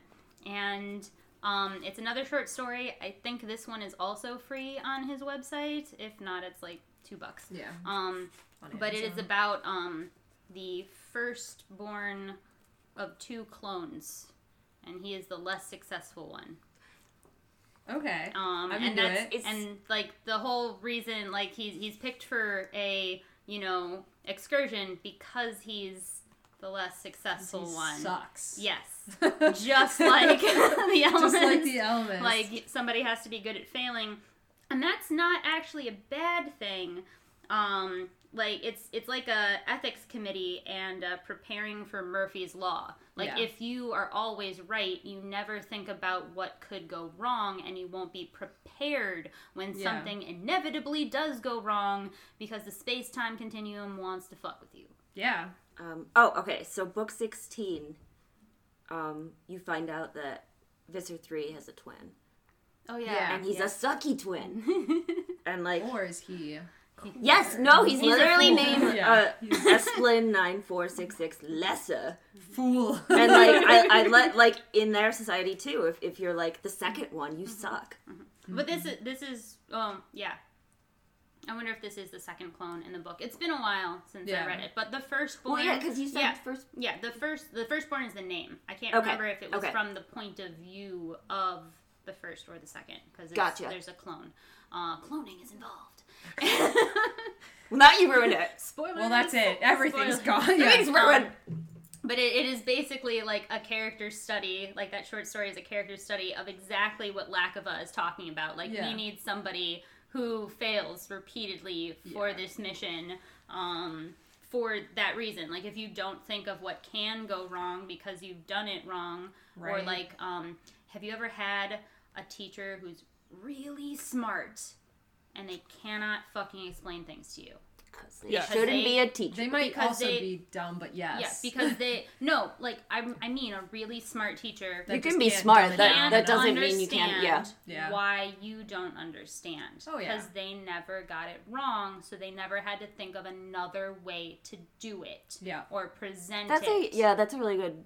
and um, it's another short story. I think this one is also free on his website. If not, it's like two bucks. yeah. Um, but it is about um, the firstborn of two clones, and he is the less successful one. okay. Um, I'm and into that's it. And like the whole reason, like he's he's picked for a you know excursion because he's the less successful He one. sucks. Yes, <laughs> <laughs> just like the elements. Just like the the Ellimist. Like somebody has to be good at failing, and that's not actually a bad thing. Um, like it's it's like a ethics committee and uh, preparing for Murphy's law. Like Yeah. if you are always right, you never think about what could go wrong, and you won't be prepared when Yeah. something inevitably does go wrong because the space time continuum wants to fuck with you. yeah. Um, oh, okay. So book sixteen, um, you find out that Visser three has a twin, Oh Yeah. and he's a sucky twin, <laughs> and like Or is he? Yes, no, he's, He's literally fool. named Yeah. uh, <laughs> Esplin nine four six six Lesser, Fool. and like I, I <laughs> let like in their society too. If if you're like the second one, you suck. But this is this is um yeah. I wonder if this is the second clone in the book. It's been a while since Yeah. I read it, but the firstborn. Well, yeah, because you said yeah, first. yeah, the first the firstborn is the name. I can't Okay, remember if it was okay. from the point of view of the first or the second because Gotcha. there's a clone. Uh, cloning is involved. <laughs> Well, now you ruined it. Spoilers. well, that's it. Everything's Spoilers. gone. <laughs> Yeah. Everything's ruined. But it, it is basically like a character study, like that short story is a character study of exactly what Lakava is talking about. Like, Yeah. we need somebody who fails repeatedly for Yeah. this mission um, for that reason. Like, if you don't think of what can go wrong because you've done it wrong, or Right. like, um, have you ever had a teacher who's really smart and they cannot fucking explain things to you? Because they Yeah. shouldn't They- be a teacher. They might Because also they- be dumb, but yes. Yeah, because they <laughs> no, like I, I mean a really smart teacher That you can be smart. That that doesn't mean you can't. Yeah. Yeah. Why you don't understand? Oh, yeah. Because they never got it wrong, so they never had to think of another way to do it Yeah. or present That's a yeah. That's a really good.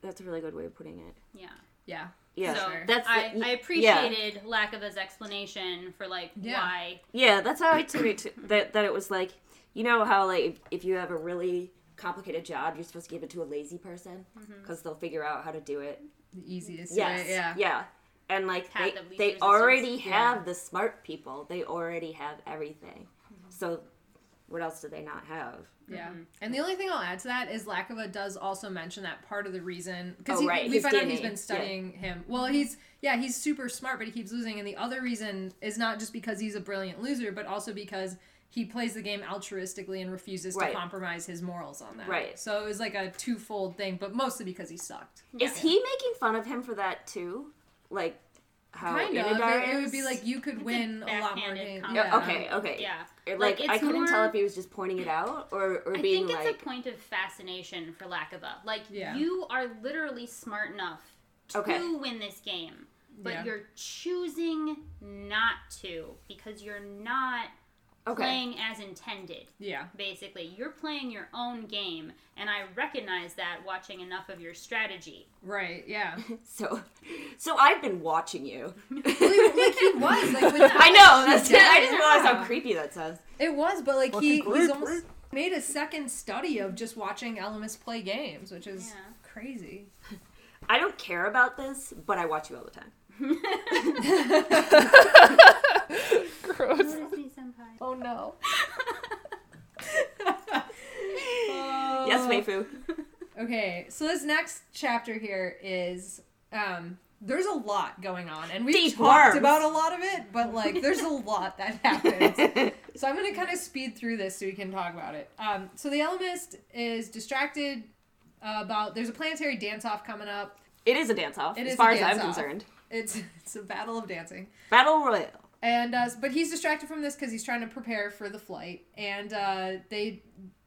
That's a really good way of putting it. yeah. Yeah. Yeah, So Sure. that's the- I, y- I yeah. appreciated lack of his explanation for like Yeah. why. Yeah, that's how I took it. To, that that it was like, you know how like if, if you have a really complicated job, you're supposed to give it to a lazy person Mm-hmm. because they'll figure out how to do it. The easiest Yes, way. Yeah. yeah. And like Path they, of they resistance. already Yeah. have the smart people. They already have everything. Mm-hmm. So, what else do they not have? Yeah. Mm-hmm. And the only thing I'll add to that is Lakova does also mention that part of the reason because Oh, right, we his find out he's been yeah. studying him. Well, he's yeah, he's super smart, but he keeps losing. And the other reason is not just because he's a brilliant loser, but also because he plays the game altruistically and refuses Right. to compromise his morals on that. Right. So it was like a twofold thing, but mostly because he sucked. Is he making fun of him for that too? Like how Kind of. It, it would be like you could It's win a, lot more games. Yeah, okay, okay. Yeah. It, Like, like, I couldn't tell if he was just pointing it out or, or I being think it's like a point of fascination for lack of a like Yeah. you are literally smart enough to Okay. win this game but Yeah. you're choosing not to because you're not okay. playing as intended Yeah. basically you're playing your own game and i recognize that watching enough of your strategy Right. Yeah. <laughs> So, so I've been watching you. like he was like with <laughs> I know. That's it. I just realized Yeah. how creepy that sounds. It was, but like he, he's almost made a second study of just watching Ellimist play games, which is Yeah. crazy. I don't care about this, but I watch you all the time. <laughs> Gross. <laughs> Oh no. <laughs> Yes, Meifu. <laughs> Okay, so this next chapter here is um there's a lot going on, and we've Deep talked worms. about a lot of it, but like there's a lot that happens. So I'm gonna kind of speed through this so we can talk about it. Um, so the Ellimist is distracted uh, about there's a planetary dance off coming up. It is a dance off, as far as I'm concerned. It's it's a battle of dancing. Battle Royale. And uh, but he's distracted from this because he's trying to prepare for the flight, and uh, they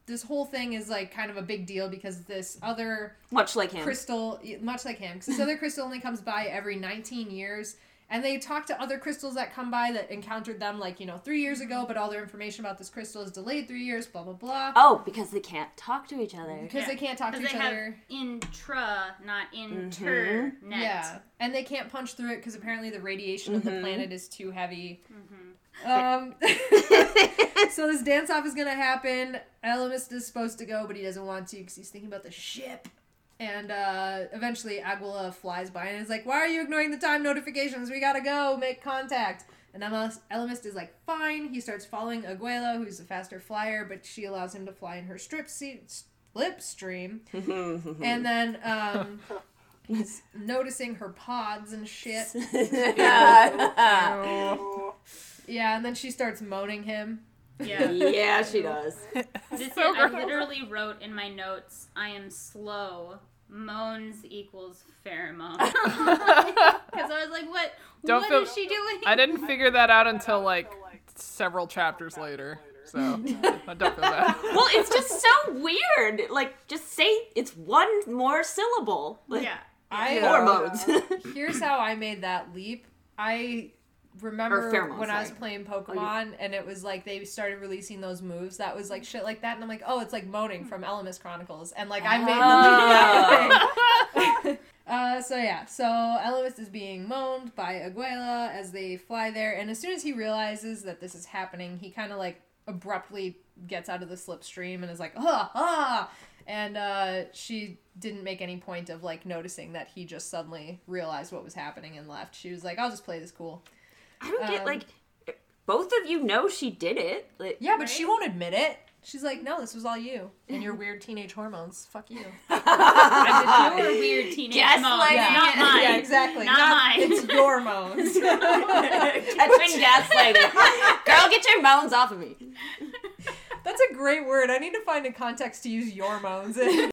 this whole thing is like kind of a big deal because this other Much like him. crystal, much like him, because this other crystal only comes by every 19 years. And they talk to other crystals that come by that encountered them like, you know, three years ago, but all their information about this crystal is delayed three years, blah, blah, blah. Oh, because they can't talk to each other. Because Yeah, they can't talk to Because each they other. have intra, not internet. Yeah. And they can't punch through it because apparently the radiation of the Mhm. planet is too heavy. mm-hmm. Um, <laughs> so this dance off is gonna happen. Ellimist is supposed to go, but he doesn't want to because he's thinking about the ship. And uh, eventually, Aguila flies by and is like, "Why are you ignoring the time notifications? We gotta go, make contact." And Elis- Ellimist is like, "Fine." He starts following Aguila, who's a faster flyer, but she allows him to fly in her strip seat, slipstream. <laughs> and then um, he's noticing her pods and shit. <laughs> <laughs> yeah. Yeah, and then she starts moaning him. Yeah. <laughs> Yeah, she does. <laughs> This So is, I literally wrote in my notes, I am slow. Moans equals pheromone. <laughs> Because I was like, what? Don't what feel- is she doing? I didn't figure that out until like several chapters later. So I don't feel bad. Well, it's just so weird. Like, just say it's one more syllable. Like, Yeah. I Hormones. Here's how I made that leap. I remember when I was playing Pokemon and it was like they started releasing those moves that was like shit like that and I'm like, oh, it's like moaning from Ellimist Chronicles and like I made the way. <laughs> <laughs> Uh, so yeah, so Ellimist is being moaned by Aguela as they fly there, and as soon as he realizes that this is happening, he kind of like abruptly gets out of the slipstream and is like, ah, ah, and uh, she didn't make any point of like noticing that he just suddenly realized what was happening and left. She was like, I'll just play this cool. I don't get Um, like both of you know she did it. Like, Yeah, but she won't admit it. She's like, no, this was all you and your <laughs> weird teenage hormones. Fuck you. <laughs> I your weird teenage Gaslighting. moans, Yeah. not mine. Yeah, exactly. Not mine. It's your moans. <laughs> Catching gaslighting. Girl, get your moans off of me. That's a great word. I need to find a context to use your moans in.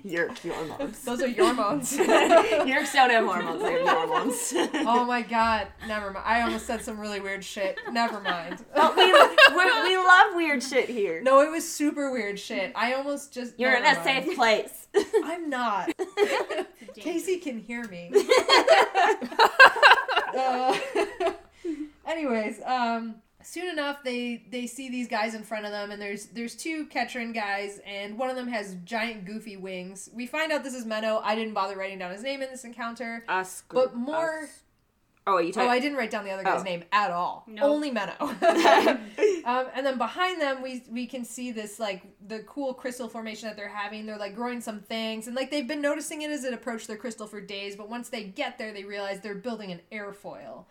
<laughs> Your your moans. <laughs> Those are your moans. Yeerks don't have hormones. They have your moans. oh my god. Never mind. I almost said some really weird shit. Never mind. <laughs> But we, we love weird shit here. No, it was super weird shit. I almost just. You're in never a mind. safe place. I'm not. Casey can hear me. Uh, anyways, um, soon enough they they see these guys in front of them, and there's there's two Ketran guys, and one of them has giant goofy wings. We find out this is Menno. I didn't bother writing down his name in this encounter. Us, But more- us. Oh, you Oh. I didn't write down the other guy's Oh. name at all. No. Only Menno. <laughs> <laughs> um, and then behind them, we we can see this like the cool crystal formation that they're having. They're like growing some things, and like they've been noticing it as it approached their crystal for days. But once they get there, they realize they're building an airfoil,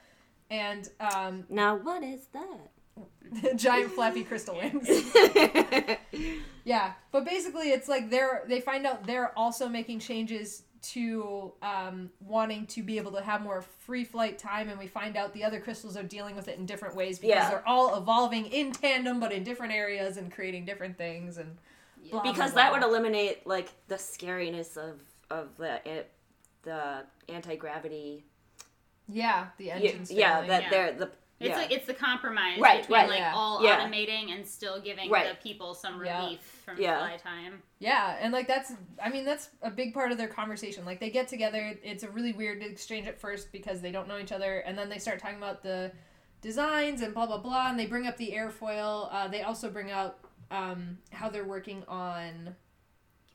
and um, now what is that? <laughs> giant flappy crystal wings. <laughs> Yeah, but basically, it's like they're they find out they're also making changes to um, wanting to be able to have more free flight time, and we find out the other crystals are dealing with it in different ways because Yeah. they're all evolving in tandem, but in different areas and creating different things. And blah, blah, because blah. that would eliminate like the scariness of of the eh, the anti gravity. Yeah, the Yeah, engines. yeah, failing. that Yeah. they're the It's yeah. like it's the compromise Right, between right, like yeah. all Yeah. automating and still giving Right. the people some Yeah. relief from Yeah. fly time. Yeah, and like that's I mean that's a big part of their conversation. Like they get together, it's a really weird exchange at first because they don't know each other and then they start talking about the designs and blah blah blah and they bring up the airfoil. Uh, they also bring up um, how they're working on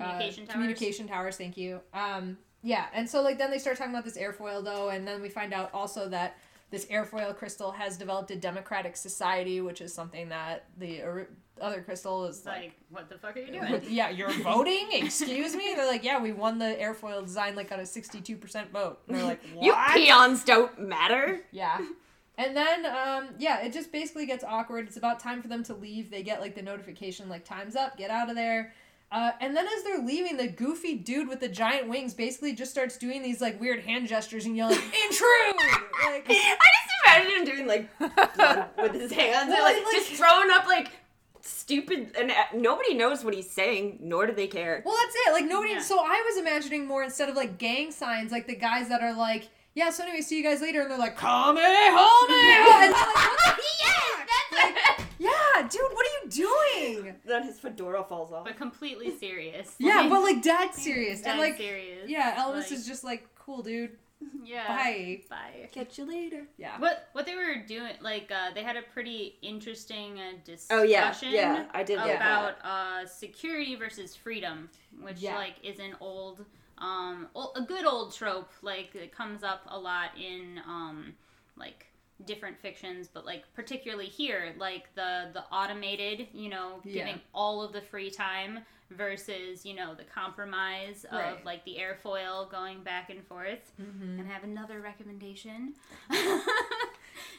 uh, Communication towers. communication towers, thank you. Um, yeah, and so like then they start talking about this airfoil though and then we find out also that this airfoil crystal has developed a democratic society, which is something that the other crystal is It's like, what the fuck are you <laughs> doing? yeah, you're <laughs> voting? Excuse me? They're like, yeah, we won the airfoil design like on a 62% vote. And they're like, <laughs> you peons don't matter. Yeah. And then, um, yeah, it just basically gets awkward. It's about time for them to leave. They get like the notification, like, time's up, get out of there. Uh, and then as they're leaving, the goofy dude with the giant wings basically just starts doing these like weird hand gestures and yelling, <laughs> intrude! Like, I just imagine him doing like <laughs> with his hands, Well, and, like, like- just throwing up like stupid, and uh, nobody knows what he's saying, nor do they care. Well, that's it. Like nobody. Yeah. So I was imagining more instead of like gang signs, like the guys that are like, "Yeah, so anyway, see you guys later," and they're like, "Kamehameha!" and they're like, "What the <laughs> fuck?" Like, yeah, dude, what are you doing? <laughs> then his fedora falls off. but completely serious. <laughs> Yeah, but like dead serious, Dead and like, serious. yeah, Elvis Like, is just like, "Cool, dude, yeah. bye." Bye. Catch you later. Yeah. What what they were doing, like uh, they had a pretty interesting uh, discussion Oh yeah, yeah, I did like about uh, security versus freedom, which Yeah. like is an old, um, a good old trope. Like it comes up a lot in um, like different fictions, but like particularly here, like the the automated, you know, Yeah. giving all of the free time versus you know the compromise of Right. like the airfoil going back and forth. Mhm. And I have another recommendation. <laughs>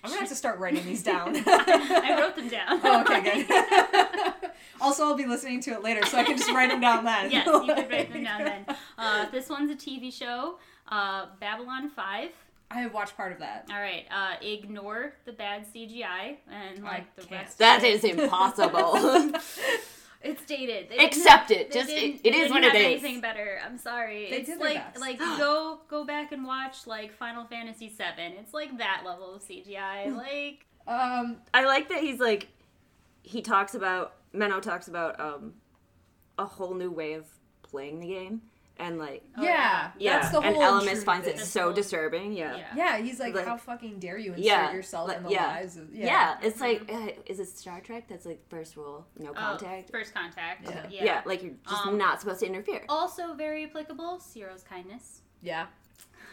I'm gonna have to start writing these down. <laughs> I wrote them down. Oh, okay, good. <laughs> also, I'll be listening to it later, so I can just write them down then. yes, you could write them down then. <laughs> Uh, this one's a TV show, uh, Babylon 5. I have watched part of that. All right, uh, ignore the bad CGI and like the can't. rest. That is impossible. It's dated. They Accept have- it. they Just- didn't- it- it they didn't what it have. Anything better? I'm sorry. They it's did their like best. like <gasps> go go back and watch like Final Fantasy VII. It's like that level of CGI. Like Um, I like that he's like he talks about Menno talks about um a whole new way of playing the game and like Oh, yeah, yeah that's the and whole Ellimist intrude finds it so cool. disturbing yeah yeah. Yeah, he's like, Like- how fucking dare you insert Yeah, yourself like- in the yeah. lives of yeah. it's like uh, is it Star Trek that's like first rule no Oh, contact first contact. Yeah. Yeah. yeah. like you're just Um, not supposed to interfere Also very applicable. Ciro's kindness. yeah.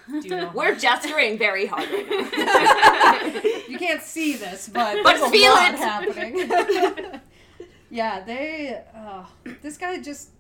<laughs> Do you know? we're gesturing very hard right now <laughs> you can't see this, but, But there's a feel lot it. happening. <laughs> yeah, they. Uh, this guy just.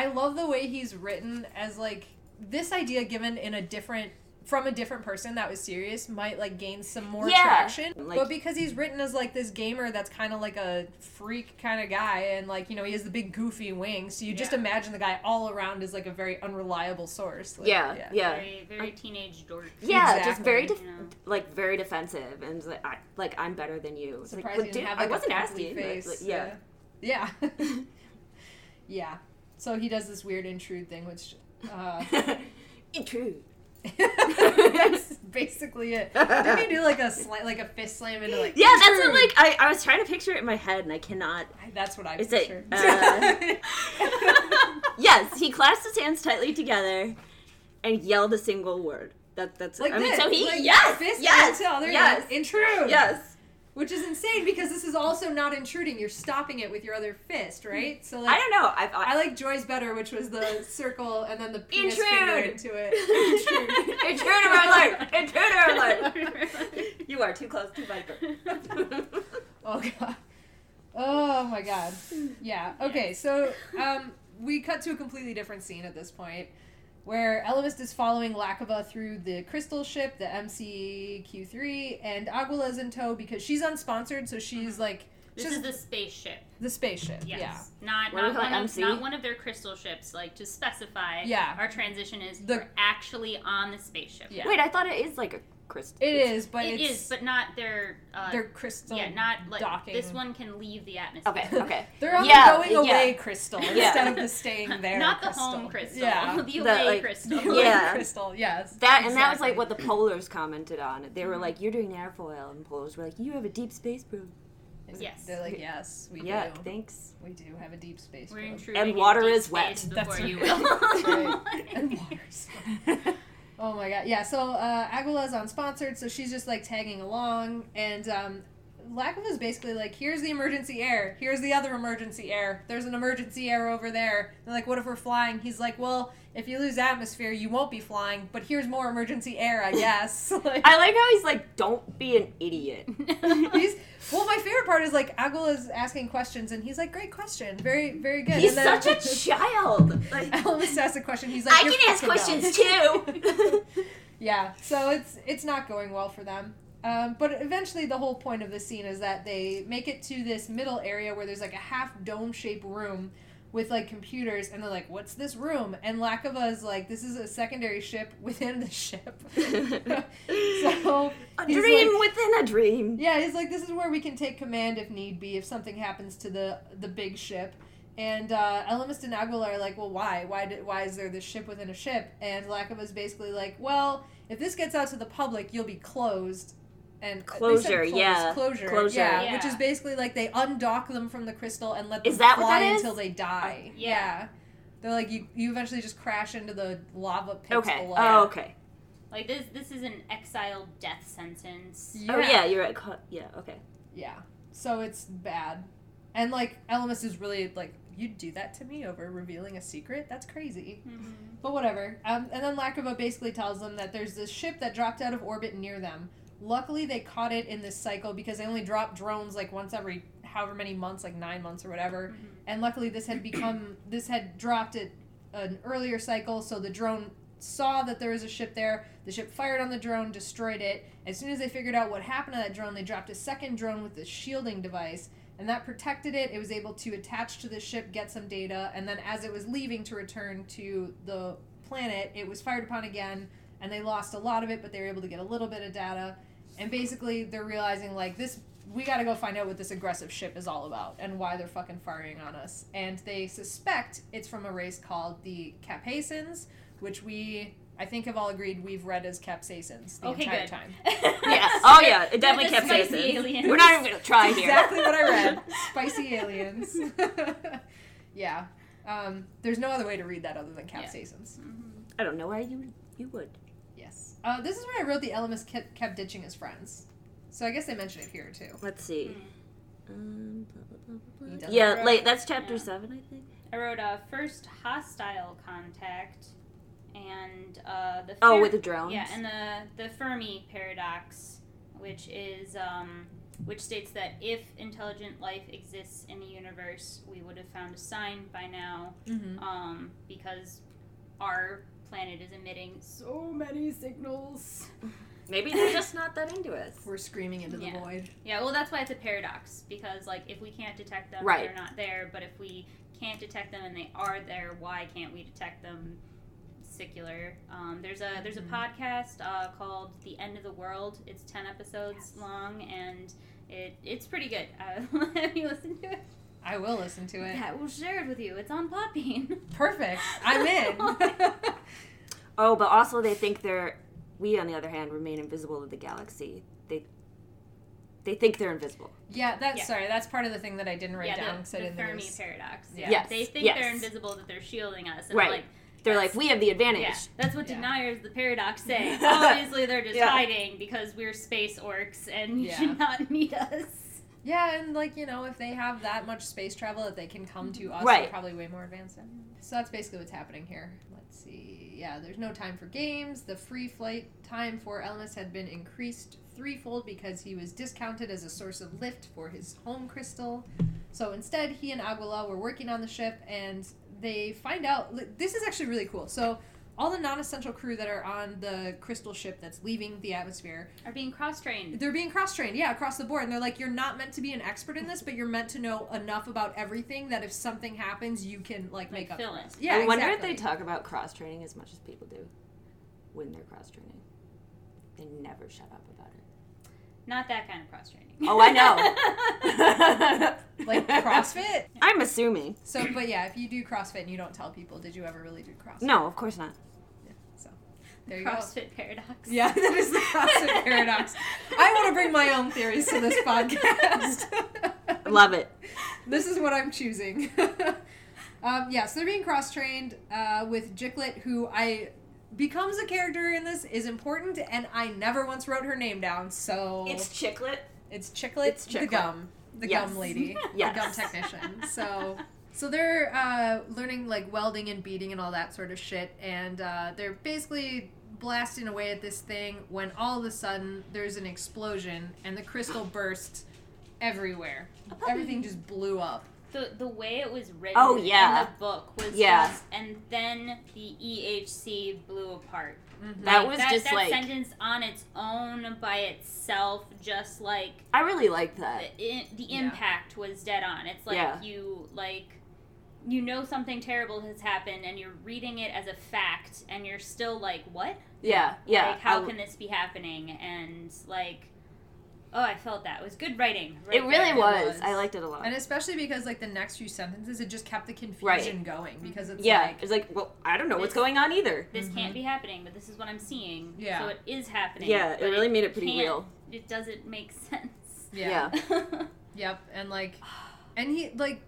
I love the way he's written as like this idea given in a different from a different person that was serious might like gain some more Yeah, traction like- but because he's written as like this gamer that's kind of like a freak kind of guy and like you know he has the big goofy wings so you just imagine the guy all around is like a very unreliable source Like, yeah yeah Very very teenage dork. yeah, just very def- Yeah. like very defensive and like, I, like I'm better than you. It's like, Surprised dude, didn't have I like wasn't a pimply asking. but, face. like, yeah. Yeah. <laughs> Yeah. <laughs> So he does this weird intrude thing, which uh, <laughs> Intrude. <laughs> that's <laughs> basically it. Didn't he do like a sla- like a fist slam into like? Yeah, that's what like I, I was trying to picture it in my head and I cannot. That's what I It's like, pictured. uh, Yes, he clasped his hands tightly together and yelled a single word. That that's like I mean this, so he like yes fist yes into other yes like, intrude. yes Which is insane because this is also not intruding. You're stopping it with your other fist, right? So like I don't know I, I I, like Joy's better, which was the <laughs> circle and then the penis finger Intrude. into it. intruder alert intruder alert you are too close to Viper <laughs> Oh god. Oh my god. Yeah. Okay, so um we cut to a completely different scene at this point where Ellimist is following Lakova through the crystal ship, the MCQ3, and Aguila's in tow because she's unsponsored, so she's mm-hmm. like This just is the spaceship. the spaceship. Yes. Yeah. Not What do not one, of, MC? not one of their crystal ships. Like to specify. Yeah. Our transition is The- we're actually on the spaceship. Yeah. wait I thought it is like a crystal It is, but It it's is, but not their. Uh, they're crystal. yeah, not like docking. this one can leave the atmosphere. okay okay <laughs> They're on Yeah, the going yeah. away crystal instead of the staying <laughs> there. Not the crystal. home crystal. Yeah. <laughs> the The, away like, crystal. The away Yeah. crystal. Yes. That and that was like what the polars commented on. They were like, "You're doing airfoil," and polars were like, "You have a deep space probe." Yes. They're like, yes, we yeah, do. thanks. We do have a deep space. We're probe." intruding And water deep is wet. space That's Before you right. will. That's right. and waters. Oh my god. Yeah, so uh, Aguila's unsponsored, so she's just like tagging along. And um, Lakova's basically like, here's the emergency air. Here's the other emergency air. There's an emergency air over there. They're like, what if we're flying? He's like, well, if you lose atmosphere, you won't be flying, but here's more emergency air, I guess. <laughs> like, I like how he's like, "Don't be an idiot." <laughs> <laughs> he's, well, my favorite part is like Aguila's asking questions, and he's like, great question. Very, very good. He's and such a child. Like, Elvis asks a question. He's like, I can ask questions dumb." too. Yeah, so it's it's not going well for them. Um, but eventually, the whole point of the scene is that they make it to this middle area where there's like a half dome shaped room with like computers, and they're like, "What's this room?" And Lakova is like, "This is a secondary ship <laughs> within the ship." <laughs> so a dream like- within a dream. yeah, he's like, this is where we can take command if need be, if something happens to the the big ship. And uh, and Aguilar are like, well, why? Why did, Why is there this ship within a ship? And Lakova's basically like, well, if this gets out to the public, you'll be closed. And they said Closure, closed, yeah. closure, Closure. yeah, Yeah. which is basically like they undock them from the crystal and let them Is that what fly that is? until they die. yeah. yeah. They're like you. You eventually just crash into the lava pits Okay. below. Oh, okay. like this, this is an exiled death sentence. Yeah. Oh yeah, you're right. Co- Yeah. Okay. Yeah. So it's bad. And like Ellimist is really like, you'd do that to me over revealing a secret? That's crazy. Mhm. But whatever. Um, and then Lakova basically tells them that there's this ship that dropped out of orbit near them. Luckily, they caught it in this cycle because they only drop drones like once every however many months, like nine months or whatever. Mm-hmm. And luckily, this had become this had dropped at an earlier cycle, so the drone saw that there was a ship there. The ship fired on the drone, destroyed it. As soon as they figured out what happened to that drone, they dropped a second drone with a shielding device, and that protected it. It was able to attach to the ship, get some data, and then as it was leaving to return to the planet, it was fired upon again, and they lost a lot of it, but they were able to get a little bit of data. And basically, they're realizing like this. We got to go find out what this aggressive ship is all about and why they're fucking firing on us. And they suspect it's from a race called the Capasins, which we, I think, have all agreed we've read as Capsaicins the Okay, entire good. time. <laughs> Yeah. <laughs> Oh yeah, it definitely the kept spicy facing. aliens. We're not even gonna try here. exactly what I read. <laughs> Spicy aliens. yeah. Um, there's no other way to read that other than Capsaicins. I don't know why you you would. Yes. Uh, this is where I wrote the Ellimist kept, kept ditching his friends. So I guess they mention it here too. Let's see. Hmm. Um, blah, blah, blah, Yeah, write- late. That's chapter Yeah. seven, I think. I wrote uh, first hostile contact and uh, the Oh, with the drones. yeah, and the the Fermi paradox, which is um, which states that if intelligent life exists in the universe, we would have found a sign by now, Mm-hmm. um, because our planet is emitting so many signals. Maybe they're just not that into us. We're screaming into the Yeah. void. Yeah, well, that's why it's a paradox because like if we can't detect them, Right. they're not there. But if we can't detect them and they are there, why can't we detect them? Secular. Um, there's a there's a Mhm. podcast uh, called The End of the World. It's ten episodes long and it it's pretty good. Uh, <laughs> have you listened to it? I will listen to it. Yeah, we'll share it with you. It's on Podbean. <laughs> Perfect. I'm in. <laughs> Oh, but also they think they're. We, on the other hand, remain invisible to the galaxy. They. They think they're invisible. yeah, that's Yeah. sorry. That's part of the thing that I didn't write yeah, down the, because I the didn't think it Fermi was- paradox. Yeah. Yes, They think yes. they're invisible, that they're shielding us. And Right. like They're That's- like, we have the advantage. Yeah, that's what Yeah. deniers of the paradox say. <laughs> Obviously, they're just Yeah. hiding because we're space orcs and you Yeah. should not meet us. Yeah, and like you know, if they have that much space travel that they can come to us, Right. they're probably way more advanced. Than. So that's basically what's happening here. Let's see. Yeah, there's no time for games. The free flight time for Ellimist had been increased threefold because he was discounted as a source of lift for his home crystal. So instead, he and Aguila were working on the ship, and they find out. This is actually really cool. So. All the non-essential crew that are on the crystal ship that's leaving the atmosphere Are being cross trained. they're being cross trained, yeah, across the board. And they're like, you're not meant to be an expert in this, but you're meant to know enough about everything that if something happens, you can like, Like, make up fill it. Yeah, I wonder exactly. if they talk about cross training as much as people do when they're cross training. They never shut up about it. Not that kind of cross training. Oh, I know. <laughs> like CrossFit. I'm assuming. So, but yeah, if you do CrossFit and you don't tell people, did you ever really do CrossFit? No, of course not. Yeah, so there you go. CrossFit paradox. Yeah, <laughs> that is the CrossFit paradox. I want to bring my own theories to this podcast. <laughs> Love it. this is what I'm choosing. um, yeah, so they're being cross trained uh, with Jiklet, who I becomes a character in this is important, and I never once wrote her name down. So It's Chiclet. it's Chiclet, it's the gum, the Yes. gum lady, Yes. <laughs> the gum technician. <laughs> So. So they're uh, learning like welding and beating and all that sort of shit, and uh, they're basically blasting away at this thing when all of a sudden there's an explosion and the crystal bursts everywhere. Everything just blew up. The the way it was written Oh, yeah. in the book was Yeah. just, and then the EHC blew apart. Mm-hmm. That Like, was that, just that like sentence on its own by itself, just like I really like that. the, i- the Yeah. impact was dead on. It's like Yeah. you like you know something terrible has happened and you're reading it as a fact and you're still like what? Yeah, yeah. Like how I- can this be happening? And like oh, I felt that. It was good writing. it really there. was. was. I liked it a lot. And especially because like the next few sentences, it just kept the confusion going because it's yeah, like it's like, well, I don't know what's going on either. This Mhm. can't be happening, but this is what I'm seeing. Yeah. So it is happening. Yeah, it but really made it pretty real. It doesn't make sense. yeah, Yeah. <laughs> yep, and like, and he like,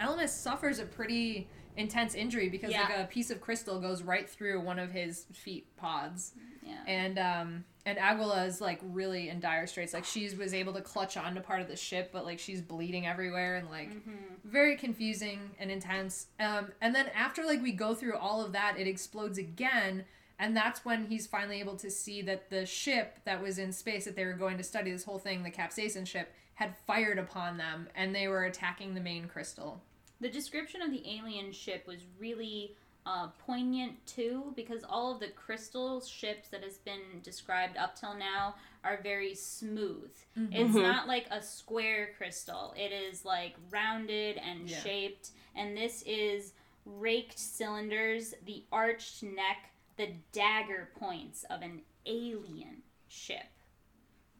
Ellimist suffers a pretty intense injury because Yeah. like a piece of crystal goes right through one of his feet pods, yeah. and um and Aguila is like really in dire straits. Like she was able to clutch onto part of the ship, but like she's bleeding everywhere and like Mhm. very confusing and intense. Um, and then after like we go through all of that, it explodes again, and that's when he's finally able to see that the ship that was in space that they were going to study this whole thing, the Capsaicin ship, had fired upon them, and they were attacking the main crystal. The description of the alien ship was really uh, poignant too because all of the crystal ships that has been described up till now are very smooth. It's Mhm. not like a square crystal. It is like rounded and Yeah. shaped, and this is raked cylinders, the arched neck, the dagger points of an alien ship.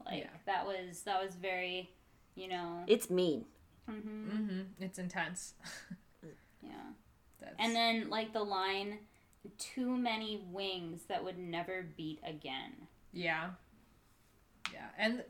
Like Yeah. that was that was very, you know. It's mean. hmm Mm-hmm. It's intense. <laughs> Yeah. That's, And then like the line, too many wings that would never beat again. yeah, yeah, and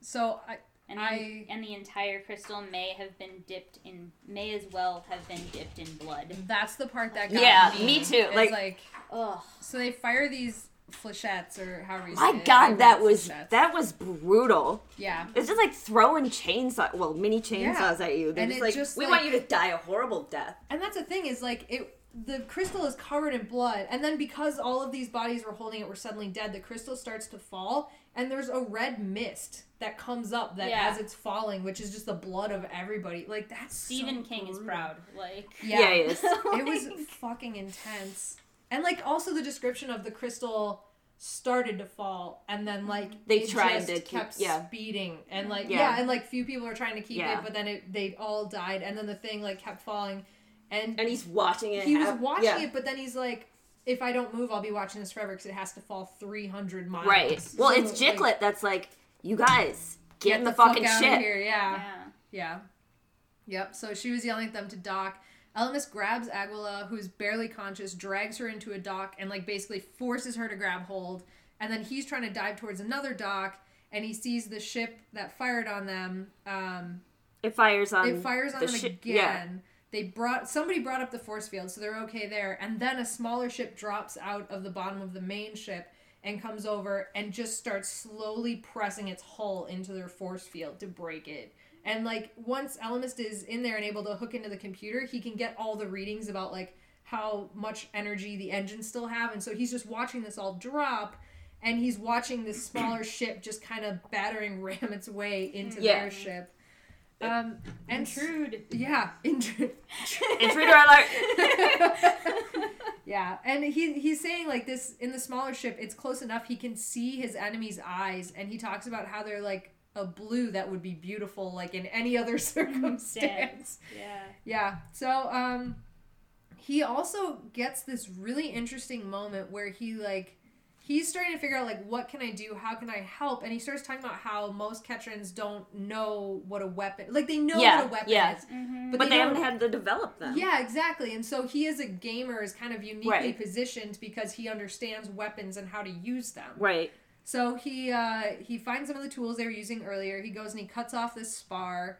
so I And I- the, and the entire crystal may have been dipped in may as well have been dipped in blood. that's the part that got Yeah, me. me too, like- like Ugh. so they fire these flechettes or however you say My it. I God, that was flechettes. that was brutal. yeah. It's just like throwing chainsaw, well, mini chainsaws at you. They're And just it like, just, we like- want you to die a horrible death. And that's the thing is like it the crystal is covered in blood and then because all of these bodies were holding it were suddenly dead the crystal starts to fall and there's a red mist that comes up that Yeah. as it's falling which is just the blood of everybody like that's Stephen so King is proud. Like yeah, Yeah, he is. <laughs> it was <laughs> fucking intense and like also the description of the crystal started to fall and then like They it tried just to keep- kept yeah. speeding and like Yeah. yeah. and like few people were trying to keep Yeah. it but then it they all died and then the thing like kept falling and And he's watching it. he was watching yeah. it, but then he's like, if I don't move, I'll be watching this forever because it has to fall 300 miles. Right. Well, So, it's like, Jiklet that's like, you guys, get, in the, fuck fucking outta shit. Here. Yeah. yeah. yeah. Yep. So she was yelling at them to dock. Ellimist grabs Aguila, who's barely conscious, drags her into a dock, and like basically forces her to grab hold. And then he's trying to dive towards another dock, and he sees the ship that fired on them. Um, It fires on. it fires on the them shi- again. yeah. They brought somebody brought up the force field, so they're okay there. And then a smaller ship drops out of the bottom of the main ship and comes over and just starts slowly pressing its hull into their force field to break it. And like once Ellimist is in there and able to hook into the computer, he can get all the readings about like how much energy the engines still have, and so he's just watching this all drop. And he's watching this <clears throat> smaller ship just kind of battering <laughs> ram its way into Yeah. their ship. Um, and Intrude. yeah, <laughs> intrude. Intruder alert! <laughs> yeah, and he he's saying like this in the smaller ship, it's close enough he can see his enemy's eyes, and he talks about how they're like a blue that would be beautiful like in any other <laughs> circumstance. Yeah. Yeah. So um he also gets this really interesting moment where he like he's starting to figure out like what can I do? How can I help? And he starts talking about how most Ketrans don't know what a weapon like they know Yeah, what a weapon yeah. is. Mm-hmm. But, But they don't- haven't had to develop them. yeah, exactly. And so he as a gamer is kind of uniquely Right. positioned because he understands weapons and how to use them. Right. So he uh, he finds some of the tools they were using earlier. He goes and he cuts off this spar,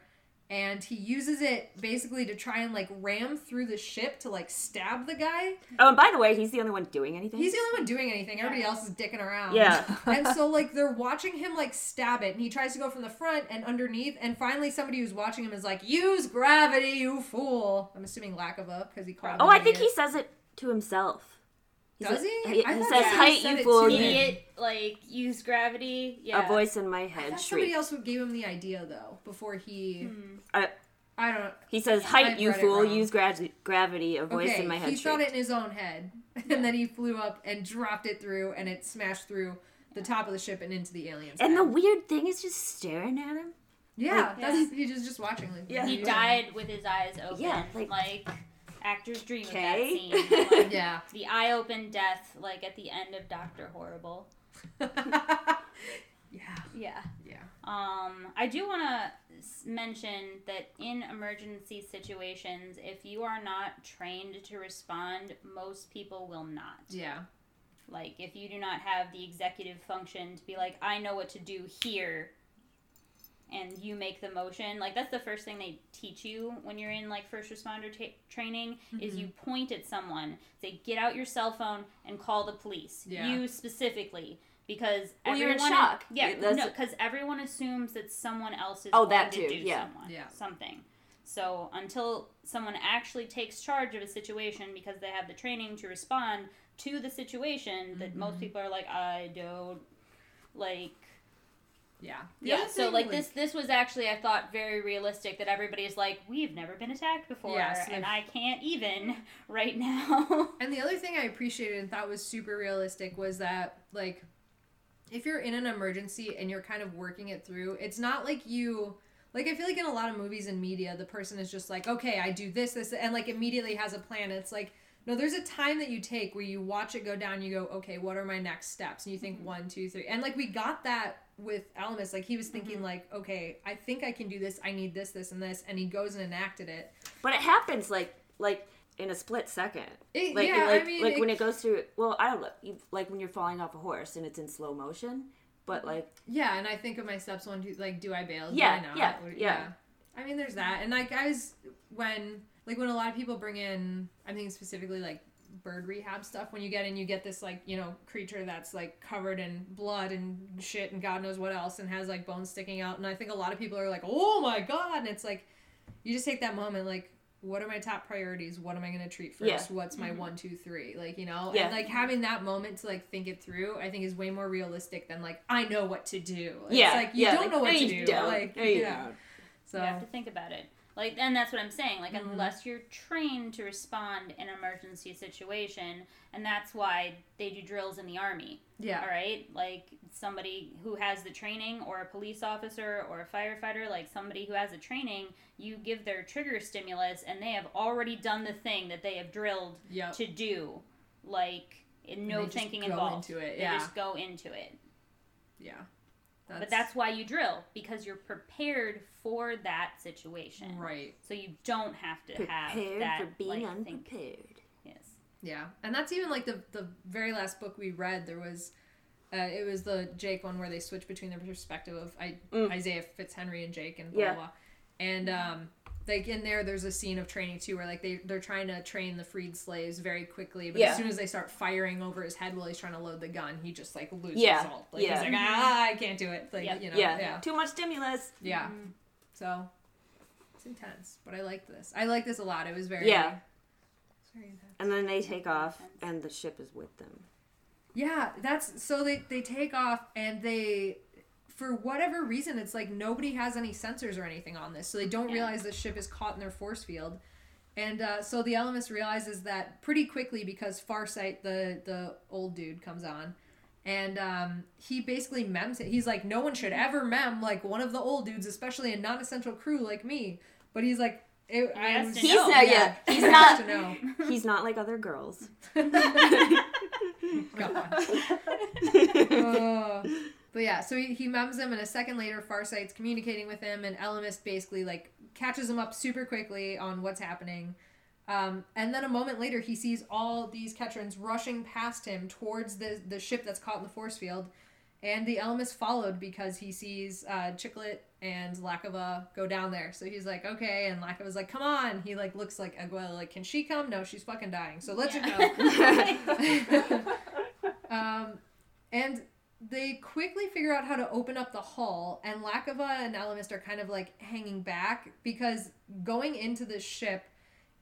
and he uses it basically to try and like ram through the ship to like stab the guy. Oh, and by the way, he's the only one doing anything. He's the only one doing anything. Everybody else is dicking around. Yeah. <laughs> and so <laughs> like they're watching him like stab it, and he tries to go from the front and underneath, and finally somebody who's watching him is like, "Use gravity, you fool!" I'm assuming lack of a because he called. oh, I think he says it to himself. He Does says- he? He, I he says, he "Height, you fool." to. Idiot, like use gravity. Yeah. A voice in my head thought somebody else gave him the idea though before he. Hmm. I- I don't. He says, "Height, you fool. Use gra- gravity." A voice okay, in my head he thought it in his own head, and then he flew up and dropped it through, and it smashed through the top of the ship and into the aliens. And head. the weird thing is just staring at him. yeah, like- that's he was just watching. Like, Yeah. He died with his eyes open. Yeah, like, like- actors dream Okay. of that scene. <laughs> Like, Yeah. the eye open death, like at the end of Doctor Horrible. <laughs> yeah. Yeah. Yeah. Um, I do want to mention that in emergency situations, if you are not trained to respond, most people will not. Yeah. Like, if you do not have the executive function to be like, I know what to do here, and you make the motion, like, that's the first thing they teach you when you're in, like, first responder ta- training, is you point at someone, say, get out your cell phone and call the police. Yeah. You specifically. Because Well, you're in everyone, shock. yeah, That's- no, because everyone assumes that someone else is Oh, going that to too, do yeah. someone, Yeah. something. So until someone actually takes charge of a situation because they have the training to respond to the situation, that Mm-hmm. most people are like, I don't like. Yeah. The Yeah, so thing, like this this was actually I thought very realistic that everybody's like we've never been attacked before Yes, and they've- I can't even <laughs> right now. <laughs> And the other thing I appreciated and thought was super realistic was that, like, if you're in an emergency and you're kind of working it through, it's not like you. Like, I feel like in a lot of movies and media, the person is just like, okay, I do this, this, and like immediately has a plan. It's like, no, there's a time that you take where you watch it go down, you go, okay, what are my next steps? And you think mm-hmm. one, two, three. And like, we got that with Ellimist. Like, he was thinking, mm-hmm. like, okay, I think I can do this. I need this, this, and this. And he goes and enacted it. But it happens like like in a split second. It- Like yeah, like I mean, like it- when it goes through. Well, I don't know. Like when you're falling off a horse and it's in slow motion. But mm-hmm. like Yeah, and I think of my steps one, two, like, do I bail? Do Yeah, I not? yeah, Or- yeah. I mean, there's that, and like I was when like when a lot of people bring in, I'm thinking specifically like bird rehab stuff. When you get in, you get this like you know creature that's like covered in blood and shit and God knows what else, and has like bones sticking out. And I think a lot of people are like, oh my god, and it's like you just take that moment like. What are my top priorities? What am I going to treat first? Yeah. What's my mm-hmm. one, two, three? Like, you know? Yeah. And like having that moment to like think it through, I think is way more realistic than like, I know what to do. It's yeah, like you yeah, don't know what no, to you do. Don't. Like, no, you yeah. don't. So You have to think about it. Like, and that's what I'm saying. Like, Mhm. unless you're trained to respond in an emergency situation, and that's why they do drills in the army. yeah, All right, like somebody who has the training, or a police officer, or a firefighter, like somebody who has the training, you give their trigger stimulus, and they have already done the thing that they have drilled yep. to do. Like, in no they just thinking go involved. into it, They yeah. just go into it. yeah. But that's why you drill because you're prepared for that situation. right. So you don't have to have Prepared that for being like, think- unprepared. Yes. Yeah, and that's even like the the very last book we read. There was, uh, it was the Jake one where they switch between the perspective of I, Mm. Isaiah Fitzhenry and Jake and blah, Yeah. blah blah, and um, like in there, there's a scene of training too where like they they're trying to train the freed slaves very quickly, but Yeah. as soon as they start firing over his head while he's trying to load the gun, he just like loses Yeah. all. Like Yeah. he's like ah, I can't do it. Like Yep. you know, yeah. yeah, Too much stimulus. yeah. Mhm. So it's intense, but I like this. I like this a lot. It was very Yeah. it's very intense. And then they take off, and the ship is with them. Yeah, that's so they they take off and they for whatever reason it's like nobody has any sensors or anything on this. So they don't realize the ship is caught in their force field. And uh, so the Ellimist realizes that pretty quickly because Farsight, the the old dude, comes on, and um, he basically mems it. He's like, no one should ever mem like one of the old dudes, especially a non-essential crew like me. But he's like, it, He I'm- He's know. not. Yeah. He's not. to know. <laughs> He's not like other girls. <laughs> God. <laughs> Uh, but yeah, so he, he mems him, and a second later, Farsight's communicating with him, and Ellimist basically like catches him up super quickly on what's happening. Um, and then a moment later, he sees all these Ketrans rushing past him towards the the ship that's caught in the force field, and the Elemis followed because he sees uh, Chiclet and Lakava go down there. So he's like, okay, and Lakava's like, come on. He like looks like Aguela, like, can she come? No, she's fucking dying. So let's Yeah. go. <laughs> <laughs> um, and they quickly figure out how to open up the hull, and Lakava and Ellimist are kind of like hanging back because going into the ship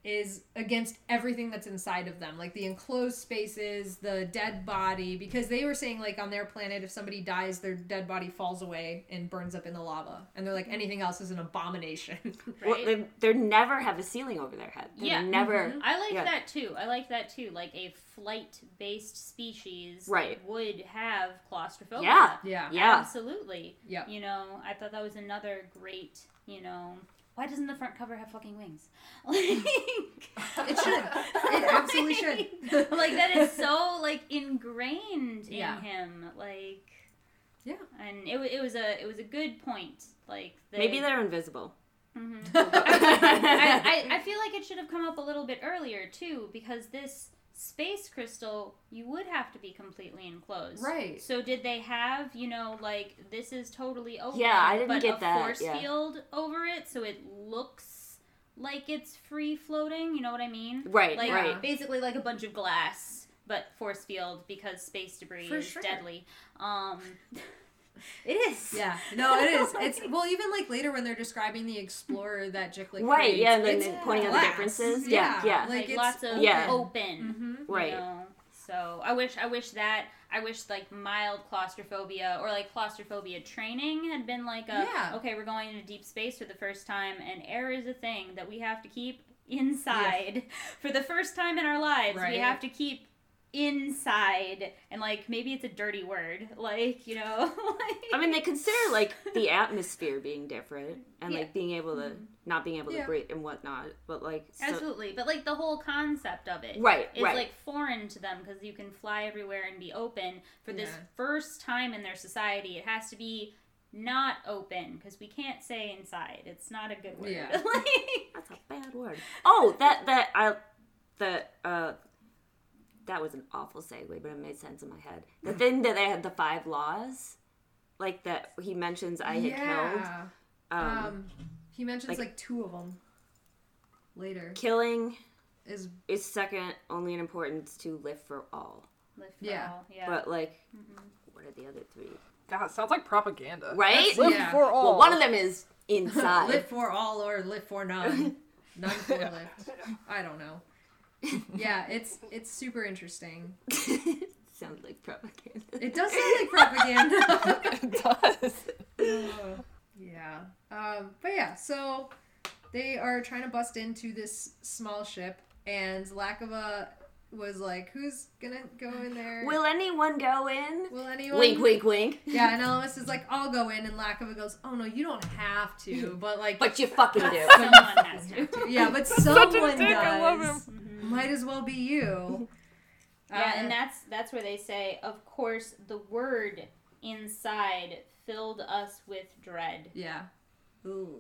is against everything that's inside of them like the enclosed spaces the dead body because they were saying like on their planet if somebody dies their dead body falls away and burns up in the lava and they're like mm-hmm. anything else is an abomination <laughs> Well, Right? they, they never have a ceiling over their head. They Yeah. Mm-hmm. never. I like Yeah. that too. I like that too. Like a flight-based species Right. would have claustrophobia. Yeah. yeah Yeah. Absolutely. Yeah, You know, I thought that was another great, you know, why doesn't the front cover have fucking wings? <laughs> Like, it should it <laughs> absolutely should <laughs> like that is so like ingrained in Yeah. him like Yeah. and it, wa- it was a it was a good point like they, Maybe they're invisible. Mm-hmm. I, I, I feel like it should have come up a little bit earlier too because this space crystal you would have to be completely enclosed Right. so did they have you know like this is totally open Yeah, I didn't but get a that, force yeah. field over it so it looks like it's free floating you know what i mean Right. like right. basically like a bunch of glass but force field because space debris For is sure. deadly um <laughs> it is Yeah, no, it is. <laughs> It's well, even like later when they're describing the explorer that Jicklick Right, creates, yeah, and then it's they're pointing out the differences. Yeah, yeah. like, like, it's lots of Yeah. open hmm you Right. know, So I wish I wish that I wish like mild claustrophobia or like claustrophobia training had been like a Yeah. okay we're going into deep space for the first time and air is a thing that we have to keep inside <laughs> for the first time in our lives we have to keep inside and like maybe it's a dirty word like you know <laughs> like, I mean, they consider like <laughs> the atmosphere being different and Yeah. like being able to not being able Yeah. to breathe and whatnot. But like, so, Absolutely, but like the whole concept of it Right, is right. like foreign to them because you can fly everywhere and be open. For this Yeah. first time in their society, it has to be not open because we can't say inside. It's not a good word. Yeah. <laughs> Like- that's a bad word. Oh, that that I that uh. That was an awful segue, but it made sense in my head. The thing that they had the five laws, like that he mentions I had killed. Um, Um, he mentions like- like, two of them later. killing Is is second only in importance to live for all. Live for Yeah. all, yeah. But like, what are the other three? God, it sounds like propaganda. Right? Live Yeah. for all. Well, one of them is inside. <laughs> live for all or live for none. <laughs> none for lift. I don't know. <laughs> Yeah, it's it's super interesting. <laughs> Sounds like propaganda. It does sound like propaganda. <laughs> it does. yeah. Um, but yeah, so they are trying to bust into this small ship, and Lakova was like, "Who's gonna go in there? Will anyone go in? Will anyone?" Wink, wink, wink. Yeah, and Elvis is like, "I'll go in," and Lakova goes, "Oh no, you don't have to." But like, But you fucking do. Someone has to. yeah, but Such a someone dick, does. I love him. Might as well be you. <laughs> Yeah, Uh, and that's that's where they say, of course, the word inside filled us with dread. yeah. Ooh.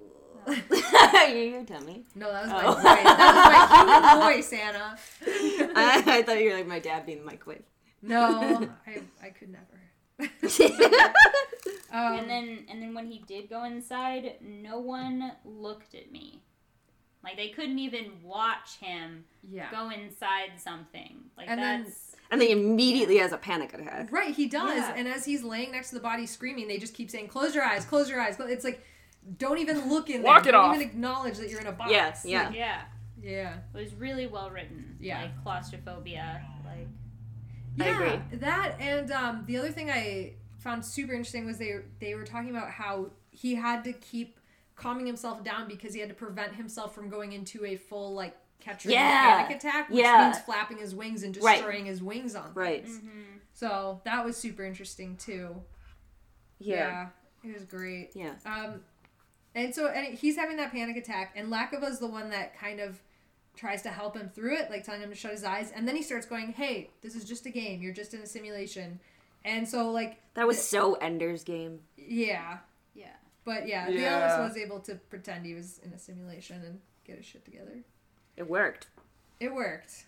<laughs> you tell me. No, that was my Oh. voice. That was my human <laughs> voice, Anna. I, I thought you were like my dad being my queen. No, I, I could never. Um, and then and then when he did go inside, no one looked at me. Like they couldn't even watch him yeah. go inside something. Like And then- and then he immediately has a panic attack. Right, he does. Yeah. And as he's laying next to the body screaming, they just keep saying, "Close your eyes, close your eyes." Clo-" It's like, don't even look in Walk there. it don't off. even acknowledge that you're in a box. <laughs> Yeah, yeah. Like, yeah. yeah. It was really well written. Yeah. Like claustrophobia. Like Yeah, I agree. That and um, the other thing I found super interesting was they they were talking about how he had to keep calming himself down because he had to prevent himself from going into a full like catcher Yeah. panic attack, which Yeah. means flapping his wings and Right. destroying his wings on Right. things. mhm. So that was super interesting too. Yeah. it was great. Yeah. Um, and so and he's having that panic attack, and Lakova's the one that kind of tries to help him through it, like telling him to shut his eyes, and then he starts going, "Hey, this is just a game. You're just in a simulation." And so, like, That was so Ender's Game. yeah, Yeah. But yeah, Yeah. the Elvis was able to pretend he was in a simulation and get his shit together. It worked. It worked.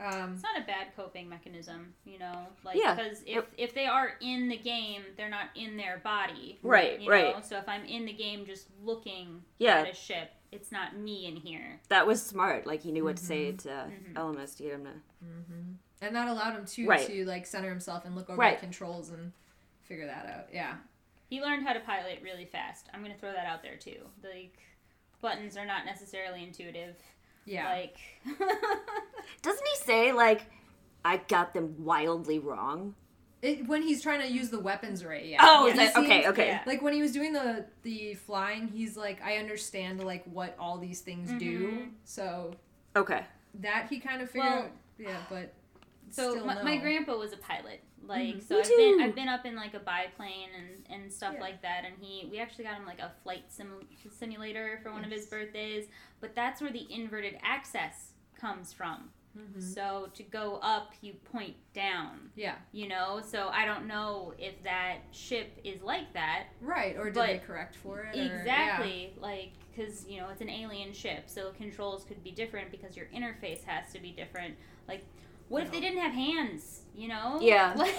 Um, It's not a bad coping mechanism, you know, like Yeah. because if if they are in the game, they're not in their body, Right, you right. Know? So if I'm in the game just looking Yeah. at a ship, it's not me in here. That was smart. Like he knew what to say to Mhm. Ellimist to get him to. and that allowed him to Right. to like center himself and look over Right. the controls and figure that out. Yeah. He learned how to pilot really fast. I'm gonna throw that out there too. Like buttons are not necessarily intuitive. Yeah. Like <laughs> Doesn't he say like, I got them wildly wrong? It, when he's trying to use the weapons array, yeah. Oh, He is that okay? seems- Okay. yeah. Like when he was doing the the flying, he's like, I understand like what all these things do. Mhm. So Okay. that he kind of figured Well- out. Yeah, but so still my, my grandpa was a pilot. Like Mhm. so Me I've been. I've been up in like a biplane and, and stuff Yeah. like that and he we actually got him like a flight sim- simulator for one of his birthdays. But that's where the inverted access comes from. Mhm. So to go up you point down. yeah, You know? So I don't know if that ship is like that. right. Or did they correct for it? or- yeah. Exactly. Like, because, you know, it's an alien ship, so controls could be different because your interface has to be different. Like, what if they didn't have hands, you know? Yeah. <laughs> Like,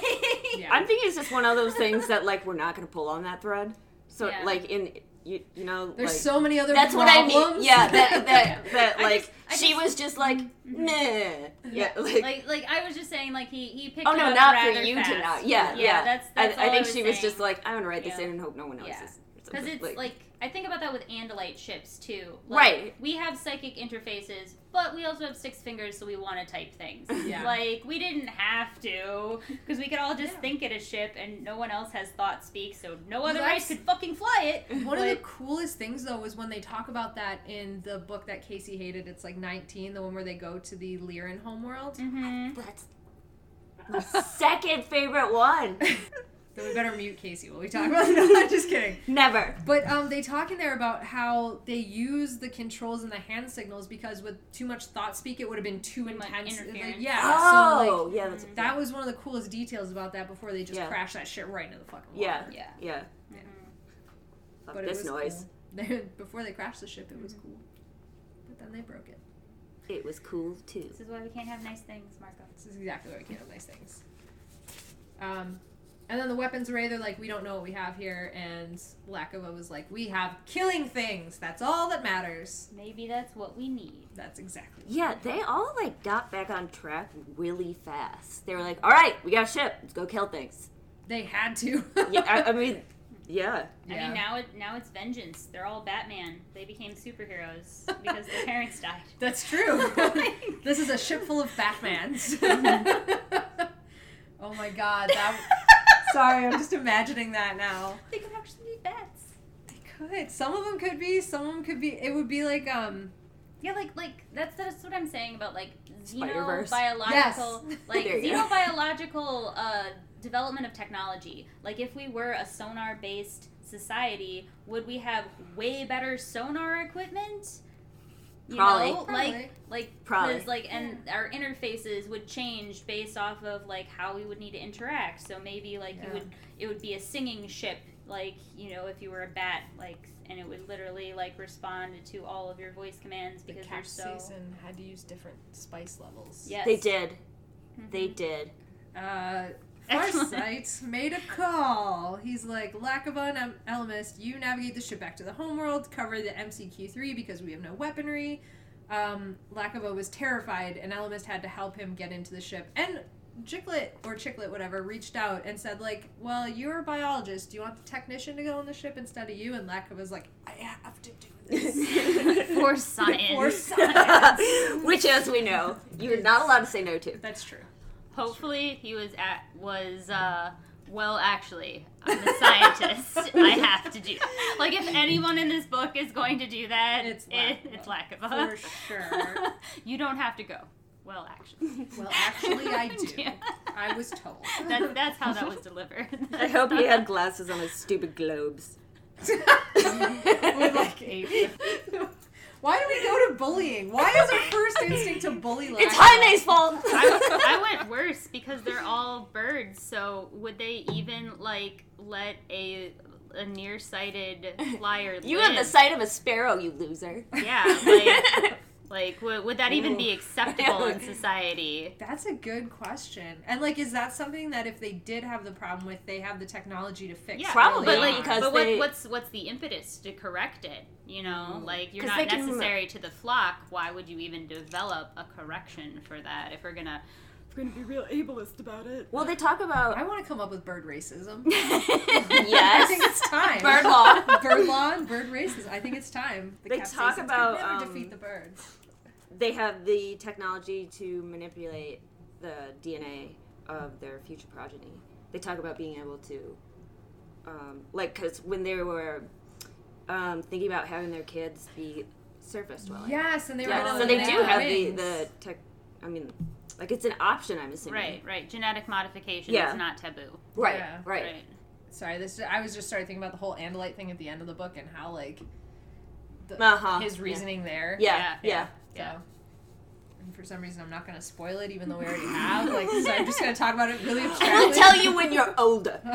Yeah. I'm thinking it's just one of those things that like we're not gonna pull on that thread. So Yeah. like in you you know There's like, so many other. that's what I mean. Yeah, that that <laughs> that I like just- she just- was just like Mhm. meh. Yeah, like, like, like, I was just saying, like, he, he picked oh no, up not for you fast. to know. Yeah, yeah. That's, that's I, I all think was she was just like I'm gonna write this Yeah. in and hope no one Yeah. notices. Because it's like, I think about that with Andalite ships too. Right. We have psychic interfaces, but we also have six fingers, so we want to type things. <laughs> Yeah. Like we didn't have to, because we could all just Yeah. think it a ship, and no one else has thought speak, so no other That's- race could fucking fly it. <laughs> One of the coolest things though was when they talk about that in the book that Casey hated. It's like 19, the one where they go to the Lyran homeworld. Mhm. that's the second favorite one. <laughs> Then we better mute Casey while we talk about it. <laughs> No, I'm just kidding. Never. But um, they talk in there about how they use the controls and the hand signals because with too much thought speak, it would have been too Too intense. Like, yeah. Oh, So like yeah, that's that was one of the coolest details about that before they just Yeah. crashed that shit right into the fucking water. yeah, Yeah. yeah. Mhm. Fuck But it this was noise. <laughs> cool. before they crashed the ship, it was cool. But then they broke it. It was cool too. This is why we can't have nice things, Marco. This is exactly why we can't have nice things. Um, and then the weapons array, they're like, we don't know what we have here. And Lakova was like, we have killing things. That's all that matters. Maybe that's what we need. That's exactly. Yeah, they all like got back on track really fast. They were like, "All right, we got a ship. Let's go kill things." They had to. <laughs> Yeah, I, I <laughs> mean, yeah. I Yeah. mean, now it now it's vengeance. They're all Batman. They became superheroes because their parents died. <laughs> That's true. this is a ship full of Batmans. oh my god, that. Sorry, I'm just imagining that now. They could actually be bats. They could. Some of them could be. Some of them could be. It would be like um. Yeah, like like that's that's what I'm saying about like xenobiological Yes. like <laughs> There you go. xenobiological uh, development of technology. Like if we were a sonar based society, would we have way better sonar equipment? You Probably. know, Probably. like like Probably. 'cause, like and our interfaces would change based off of like how we would need to interact. So maybe like Yeah. you would it would be a singing ship like you know if you were a bat like and it would literally like respond to all of your voice commands The because they're so capsaicin had to use different spice levels. yes They did. Mhm. They did. Uh, Excellent. Farsight made a call. He's like, Lakova and em- Ellimist, you navigate the ship back to the homeworld, cover the MCQ3 because we have no weaponry. Um, Lakova was terrified, and Ellimist had to help him get into the ship. And Chicklet, or Chicklet, whatever, reached out and said, like, well, you're a biologist. Do you want the technician to go on the ship instead of you? And Lakova's like, I have to do this. <laughs> <laughs> for science. For science. <laughs> Which, as we know, you're not allowed to say no to. That's true. Hopefully, he was at was uh. Well, actually, I'm a scientist. <laughs> I have to do. Like, if anyone in this book is going to do that, It's it, Lakova. it's Lakova. For sure. <laughs> you don't have to go. Well, actually. <laughs> Well, actually, I do. Yeah. I was told. That, that's how that was delivered. I hope he had glasses on his stupid globes. With like eight. Why do we go to bullying? Why is our first instinct to bully? Like It's Lakova? Jaime's fault. I, I went worse because they're all birds. So would they even like let a a nearsighted flyer? You live? have the sight of a sparrow, you loser. Yeah, like <laughs> like would, would that even be acceptable in <laughs> society? That's a good question. And like, is that something that if they did have the problem with, they have the technology to fix? Yeah, Probably, But like, because but they- what's what's the impetus to correct it? You know, Mm. like you're not they can- necessary to the flock. Why would you even develop a correction for that if we're gonna we're gonna be real ableist about it? Well, they talk about. I want to come up with bird racism. <laughs> yes. I think it's time. Bird law. bird law and bird racism. I think it's time. The They talk about, never um, defeat the birds. they have the technology to manipulate the DNA of their future progeny. They talk about being able to, um, like, because when they were um, thinking about having their kids be surface dwelling. Yes, and they were. Yeah, gonna so they lay do have the, wings. the tech. I mean, like, it's an option, I'm assuming. Right, right. Genetic modification Yeah. is not taboo. Right, Yeah. right. Sorry, this. I was just starting thinking about the whole Andalite thing at the end of the book and how like, the, Uh-huh, his yeah. reasoning there. Yeah, Yeah, yeah. So, Yeah. and for some reason, I'm not going to spoil it, even though we already have. Like, so I'm just going to talk about it really <laughs> I'll tell you when you're older. <laughs>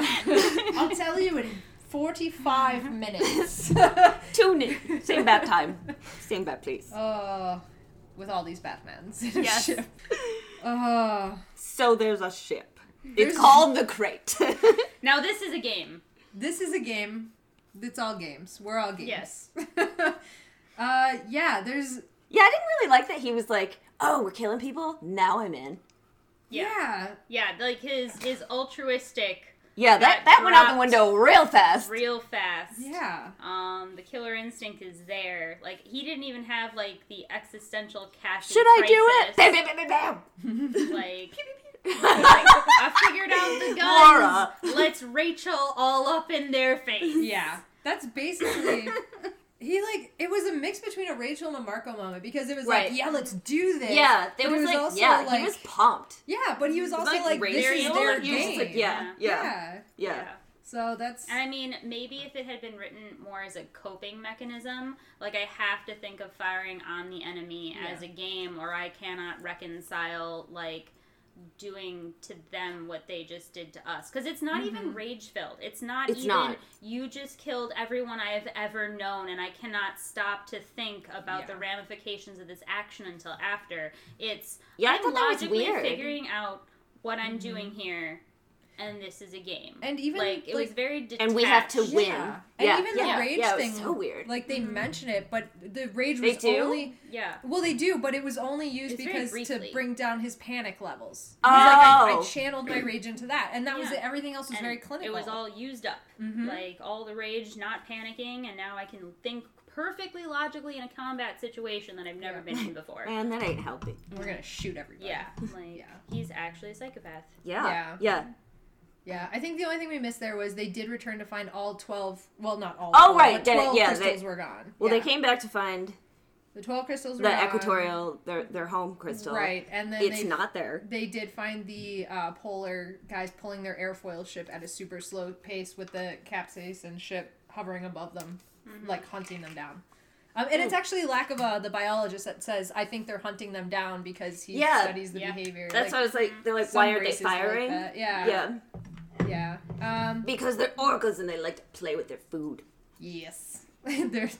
I'll tell you in 45 minutes. <laughs> Tune in. Same bat <laughs> time. Same bat, please. Uh, with all these Batmans. in a Yes. ship. <laughs> Uh, So there's a ship. There's- It's called the Crate. Now this is a game. this is a game. It's all games. We're all games. Yes. uh, yeah, there's. yeah, I didn't really like that he was like, "Oh, we're killing people. Now I'm in." Yeah. Yeah. Yeah, like his his altruistic Yeah, that, that went out the window real fast. real fast. Yeah. Um, the killer instinct is there. Like he didn't even have like the existential cash. Should I do it? Bam, bam, bam, bam, bam. Like, <laughs> like, I figured out the <laughs> guns. Laura. Let's Rachel all up in their face. Yeah. That's basically. <laughs> He like it was a mix between a Rachel and a Marco moment because it was Right. like yeah let's do this Yeah, there but it was, like, also, yeah, like- he was pumped. yeah but he was also like, like, this is Rachel, their game like, yeah, yeah, yeah. yeah so that's And I mean, maybe if it had been written more as a coping mechanism, like I have to think of firing on the enemy as a game, or I cannot reconcile like doing to them what they just did to us. Because it's not even rage filled it's not It's even not. you just killed everyone i have ever known and i cannot stop to think about the ramifications of this action until after. It's Yeah, i'm logically figuring out what i'm doing here and this is a game And even, like it was very detached. And we have to win. yeah and Yeah, even yeah, the rage yeah, it was thing so weird. like they mention it but the rage They was do? only yeah well they do but it was only used It's because to bring down his panic levels He's like, I, I Oh. channeled my rage into that and that was it everything else was And very clinical It was all used up. Mhm. Like all the rage, not panicking, and now I can think perfectly logically in a combat situation that I've never Yeah. been in before. and that ain't helping. we're gonna shoot everybody yeah, like Yeah. he's actually a psychopath. Yeah. Yeah. Yeah. Yeah, I think the only thing we missed there was they did return to find all 12, well, not all Oh, 12, right, but did it- 12 yeah, crystals they- were gone. Well, Yeah. they came back to find The 12 crystals were the gone. equatorial, their their home crystal. Right, and then It's they, not there. they did find the uh, polar guys pulling their airfoil ship at a super slow pace with the capsaicin ship hovering above them, like hunting them down. Um, and it's actually lack of uh, the biologist that says, I think they're hunting them down because he Yeah. studies the Yeah. behavior. That's like, why I was like, they're like, why aren't they races like firing? Yeah. yeah. Yeah. Um, Because they're orcas and they like to play with their food. Yes. <laughs> There's.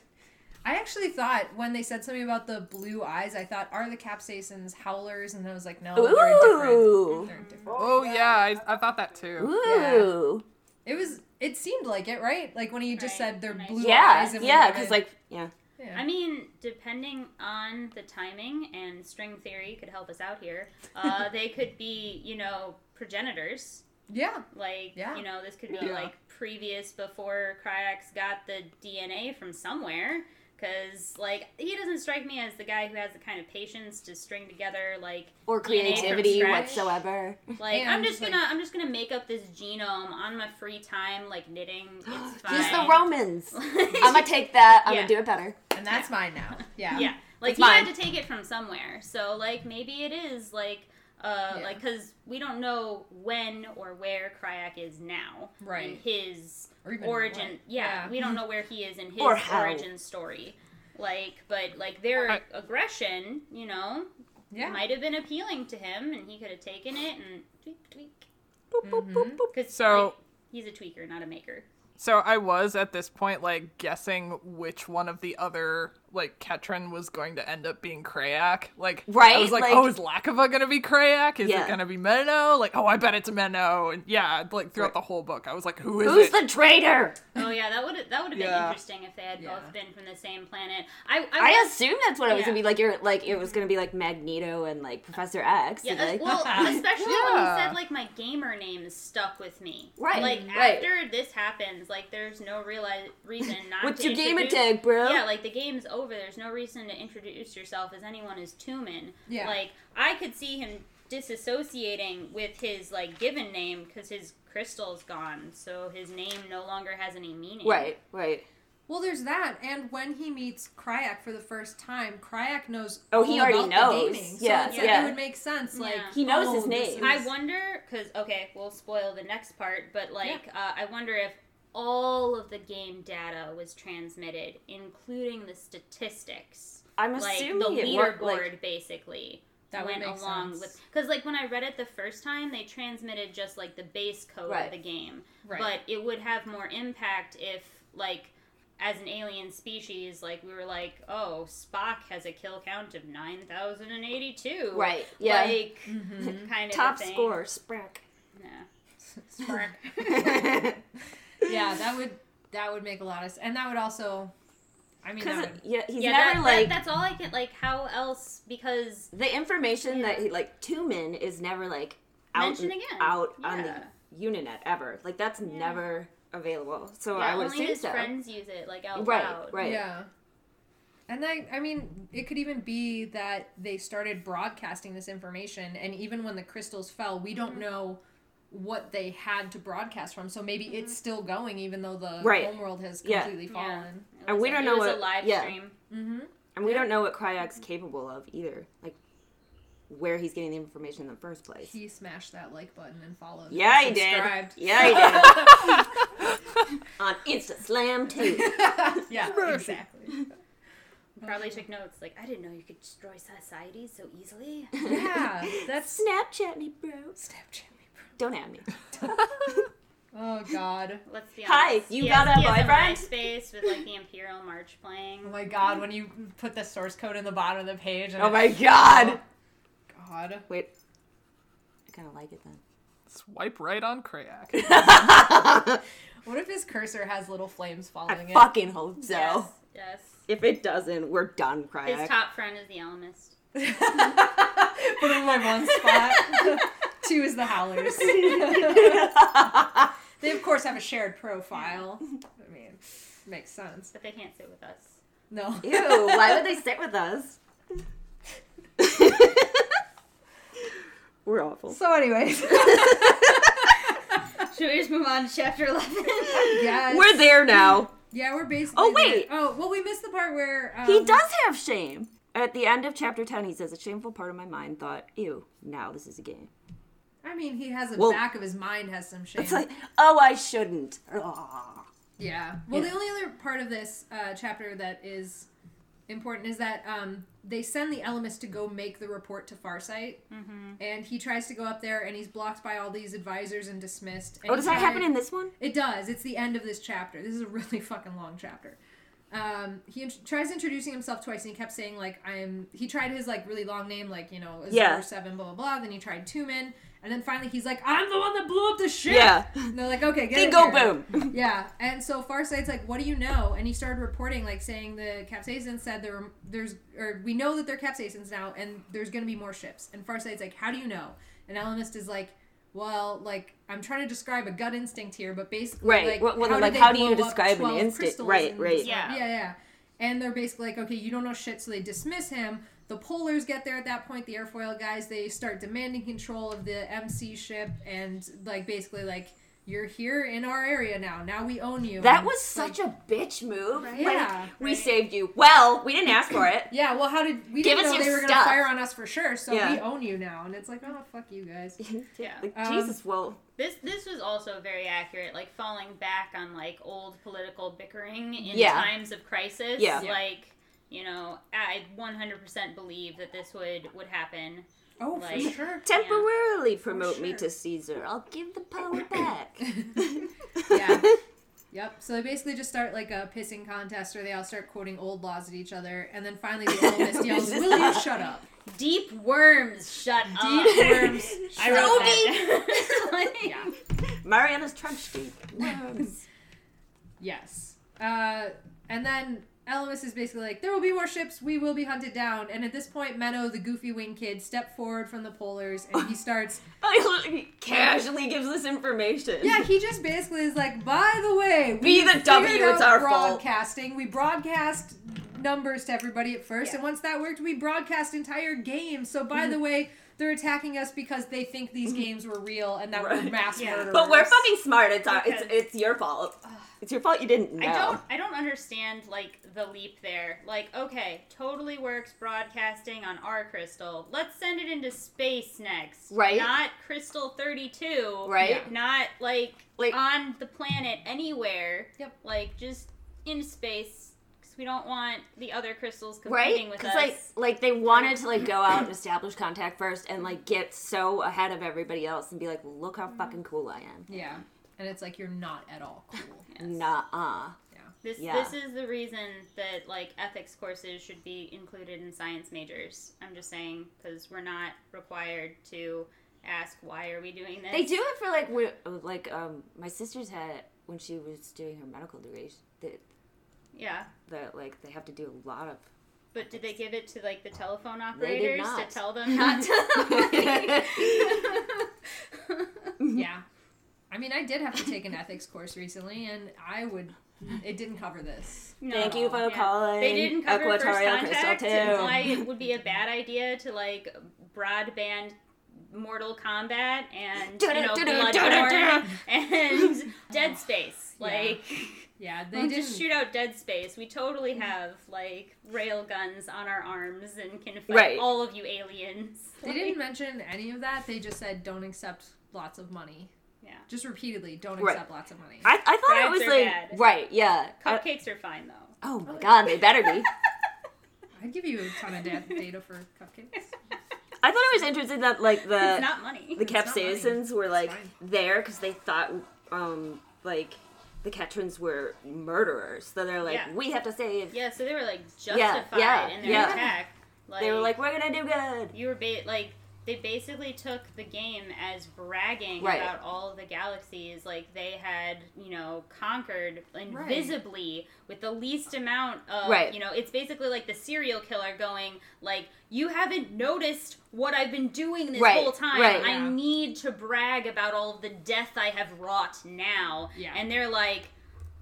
I actually thought when they said something about the blue eyes, I thought, are the capsaicins howlers? And I was like, no, they're different. Ooh. They're different. Oh yeah, I, I thought that too. Ooh. It was. It seemed like it, right? Like when you just Right. said they're Nice. blue Yeah. eyes. And Yeah. Because like, yeah. yeah. I mean, depending on the timing, and string theory could help us out here. Uh, <laughs> they could be, you know, progenitors. Yeah, Like, Yeah. you know, this could be Yeah. like previous before Cryax got the DNA from somewhere. Because, like, he doesn't strike me as the guy who has the kind of patience to string together, like, Or DNA from creativity whatsoever. like And, I'm just like- gonna I'm just gonna make up this genome on my free time, like knitting. It's <gasps> fine. He's the Romans. <laughs> I'm gonna take that. I'm Yeah. gonna do it better. and that's mine now. <laughs> Yeah. yeah, like It's he mine. had to take it from somewhere. So like maybe it is like uh Yeah. like because we don't know when or where Crayak is now in Right. his Or even origin. what. Yeah, Yeah. we don't know where he is in <laughs> his Or how. origin story. Like, but like their I- aggression, you know, Yeah. might have been appealing to him, and he could have taken it and tweak, tweak. Boop, boop, boop, boop. Because So- he's a tweaker, not a maker. So I was at this point like guessing which one of the other like Ketran was going to end up being Crayak. Like I Right, was like, like- oh, is Lakava gonna be Crayak? Is Yeah. it gonna be Menno? Like, oh, I bet it's Menno. And yeah, like throughout Right. the whole book, I was like, who is Who's it? the traitor? Oh yeah, that would that would have been Yeah. interesting if they had Yeah. both been from the same planet. I I, I was, assumed that's what it was Yeah. gonna be. Like you're like it was gonna be like Magneto and like Professor X. yeah, uh, like, well, <laughs> especially when Yeah. he said like my gamer name is stuck with me. Right, Like right. after this happens, like there's no real reason not What's to your gamer introduce- tag, bro? Yeah, like the game's over. There's no reason to introduce yourself as anyone as Toomin. Yeah. Like I could see him disassociating with his like given name because his crystal's gone, so his name no longer has any meaning. Right, right. Well, there's that, and when he meets Crayak for the first time, Crayak knows. Oh, he already about knows. The gaming. So Yeah, it's like yeah. it would make sense. Like Yeah. He knows oh, his this name. I wonder because okay, we'll spoil the next part, but like uh, I wonder if all of the game data was transmitted, including the statistics, I'm like assuming the leaderboard, Like, basically. That would went make along sense. with because like when I read it the first time, they transmitted just like the base code Right. of the game, Right. but it would have more impact if like as an alien species, like we were like, oh, Spock has a kill count of nine thousand and eighty-two, right. Yeah. Like <laughs> Mhm. kind of Top a thing. score, Sprack. Yeah. <laughs> Spark. <laughs> yeah, that would that would make a lot of sense, and that would also, I mean, would, yeah, he's yeah, never that, like that, that's all I get. like. How else? Because the information that Yeah. he like Toomin is never like out mention and- again out on the Yeah. Uninet ever. Like that's never available. So Yeah, I would only assume his so. friends use it like out Right, loud. right. Yeah. And I, I mean, it could even be that they started broadcasting this information, and even when the crystals fell, we don't mm-hmm. know what they had to broadcast from. So maybe it's still going, even though the Right. homeworld has completely Yeah. fallen. It And we a- don't know what- a live yeah. stream. Mm-hmm. And we don't know what Crayak's capable of either. Like where he's getting the information in the first place. He smashed that like button and followed. yeah, and he did. Yeah, he did. <laughs> On Insta Slam too. <laughs> yeah, exactly. Probably took notes like I didn't know you could destroy society so easily. <laughs> Yeah, that's Snapchat me, bro. Snapchat me, bro. Don't at me. <laughs> Oh God. Let's be Hi, you He got has, a he has boyfriend? MySpace with like the Imperial March playing. Oh my God. When you put the source code in the bottom of the page. And Oh my god. God. Wait. I kinda like it then. Swipe right on Crayak. <laughs> What if his cursor has little flames I following it? fucking hope so. Yes, yes. If it doesn't, we're done, His Crayak. top friend is the Ellimist. <laughs> Put him in my one spot. Two is the Howlers. <laughs> they of course have a shared profile. I mean, makes sense. But they can't sit with us. No. Ew, why would they sit with us? we're awful. So, anyways, <laughs> Should we just move on to chapter 11? yeah, We're there now. Yeah, we're basically. Oh, wait. there. Oh, well, we missed the part where um, He does have shame. At the end of chapter 10, he says, A shameful part of my mind thought, ew, now this is a game. I mean, he has a Well- back of his mind has some shame. It's like, oh, I shouldn't. Ugh. Yeah. Well, Yeah. the only other part of this uh, chapter that is important is that um, they send the Ellimist to go make the report to Farsight, mm-hmm. and he tries to go up there, and he's blocked by all these advisors and dismissed. And Oh, does that happen in this one? It does. It's the end of this chapter. This is a really <laughs> fucking long chapter. Um, he int- tries introducing himself twice, and he kept saying like I'm. He tried his like really long name, like you know, Azor Yeah. Seven, blah blah blah. Then he tried Toomin, and then finally he's like, I'm the one that blew up the ship. Yeah. And they're like, okay, get They in go boom. <laughs> Yeah, and so Farsight's like, "What do you know?" And he started reporting, like saying the capsaicins said there were, there's or we know that they're capsaicins now, and there's gonna be more ships. And Farsight's like, "How do you know?" And Ellimist is like, "Well, like I'm trying to describe a gut instinct here, but basically, Right. like, Well, well, how, like, did they how do you describe an 12 instinct? Right, right. Yeah. yeah, yeah." And they're basically like, "Okay, you don't know shit," so they dismiss him. The polars get there at that point. The airfoil guys they start demanding control of the MC ship, and like basically like. You're here in our area now. Now we own you. That And, was such a bitch move. Right. Like, Yeah. we Right. saved you. Well, we didn't ask for it. Yeah, well, how did we Give didn't us know they were stuff. gonna fire on us for sure? So Yeah. we own you now, and it's like, oh fuck you guys. <laughs> Yeah. Like, Um, Jesus, well, This this was also very accurate, like falling back on like old political bickering in Yeah. times of crisis. Yeah. Yeah. Like, you know, I 100% believe that this would would happen. Oh, Like- for sure. temporarily promote me to Caesar. I'll give the power <coughs> back. <laughs> yeah. <laughs> Yep. So they basically just start like a pissing contest, where they all start quoting old laws at each other, and then finally the <laughs> oldest yells, "Will you shut up?" Deep worms, shut Deep up. Deep worms. I shut wrote up. Like- Yeah. Mariana's trench deep worms. Yes. Uh, and then Ellimist is basically like, there will be more ships, we will be hunted down. And at this point, Menno, the goofy wing kid, step forward from the polars and he starts, <laughs> he casually gives this information. yeah, he just basically is like, by the way, Be we the W, it's our fault." broadcasting. We broadcast numbers to everybody at first, Yeah. and once that worked, we broadcast entire games. So by mm-hmm. the way, they're attacking us because they think these mm-hmm. games were real and that we're Right. mass Yeah. murderers. But we're fucking smart. It's our, it's it's your fault. It's your fault you didn't know. I don't I don't understand like the leap there. Like, okay, totally works broadcasting on our crystal. Let's send it into space next. Right. Not crystal 32. Right. Not like, Like- on the planet anywhere. Yep. Like just in space cuz we don't want the other crystals right? competing with Because us. like like they wanted to like go out and establish contact first and like get so ahead of everybody else and be like, look how fucking cool I am. Yeah. And it's like, you're not at all cool. <laughs> Yes. Nah, uh. This Yeah. this is the reason that like ethics courses should be included in science majors. I'm just saying because we're not required to ask why are we doing this. They do it for like we- like um my sister's had when she was doing her medical degree. That Yeah, that like they have to do a lot of. but did they give it to like the telephone operators to tell them <laughs> not to? <laughs> Yeah. I mean, I did have to take an ethics course recently, and I would. It didn't cover this. No. Thank you for Yeah. calling. They didn't cover first Equatorial Crystal contact too. and why it would be a bad idea to like broadband Mortal Kombat and you know <laughs> Bloodborne and Dead Space. Like Yeah, they don't just shoot out Dead Space. We totally have like rail guns on our arms and can fight Right. all of you aliens. They didn't mention any of that. They just said don't accept lots of money. Yeah. Just repeatedly, don't Right. accept lots of money. I, I thought it was like bad. right, yeah. I- Cupcakes are fine though. oh my god, they better be. <laughs> <laughs> I'd give you a ton of da- data for cupcakes. <laughs> I thought it was interesting that like it's the not money. the It's not capsaicins were like there because they thought um like the Ketrans were murderers. So they're like, Yeah. we have to save. yeah, so they were like Yeah, justified yeah, in their yeah. attack. They were like, we're gonna do good. you were ba- like they basically took the game as bragging Right. about all of the galaxies like they had you know conquered invisibly with the least amount of Right. you know it's basically like the serial killer going like you haven't noticed what i've been doing this Right, whole time right. i Yeah. need to brag about all of the death i have wrought now Yeah. and they're like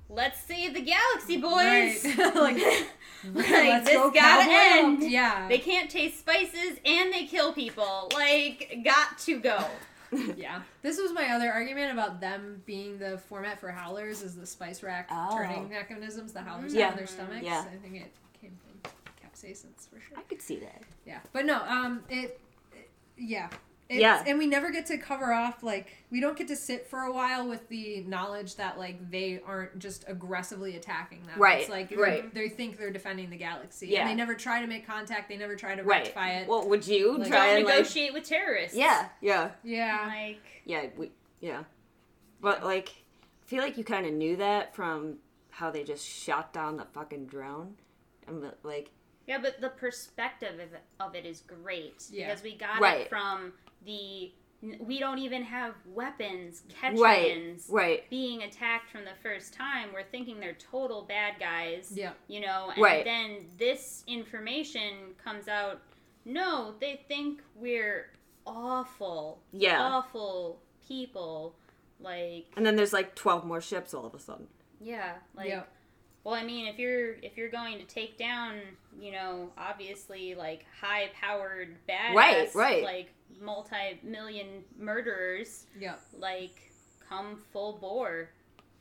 let's save the galaxy boys Right. <laughs> like, <laughs> like this go gotta end up. Yeah. they can't taste spices and they kill people. Like, got to go. <laughs> yeah. This was my other argument about them being the format for howlers is the spice rack Oh. turning mechanisms the howlers Yeah. have in their stomachs. Yeah. I think it came from capsaicins for sure. I could see that. Yeah, but no, um, it, it- yeah, it's, Yeah. and we never get to cover off like we don't get to sit for a while with the knowledge that like they aren't just aggressively attacking them. Right, It's like right. they think they're defending the galaxy. Yeah. and they never try to make contact. They never try to Right. rectify it. Well, would you Like- try Don't and like? negotiate with terrorists. Yeah, yeah, yeah, Like, yeah. We, yeah. But like, I feel like you kind of knew that from how they just shot down the fucking drone, and but, like, yeah, but the perspective of it, of it is great Yeah. because we got Right. it from the. We don't even have weapons. right, right, being attacked from the first time. We're thinking they're total bad guys. yeah, you know and Right. then this information comes out no they think we're awful yeah. awful people like And then there's like twelve more ships all of a sudden. yeah like yeah. well i mean if you're if you're going to take down you know obviously like high powered badass Right, right. like multi-million murderers yeah. like come full bore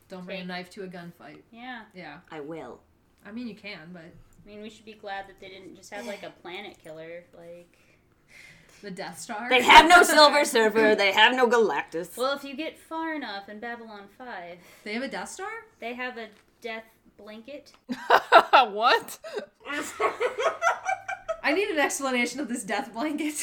Don't bring a knife to a gunfight. yeah Yeah, I will. I mean you can, but i mean we should be glad that they didn't just have like a planet killer like <sighs> the Death Star. They have no <laughs> Silver Surfer. They have no Galactus. Well, if you get far enough in Babylon 5, They have a Death Star. they have a death blanket. <laughs> what? <laughs> I need an explanation of this death blanket.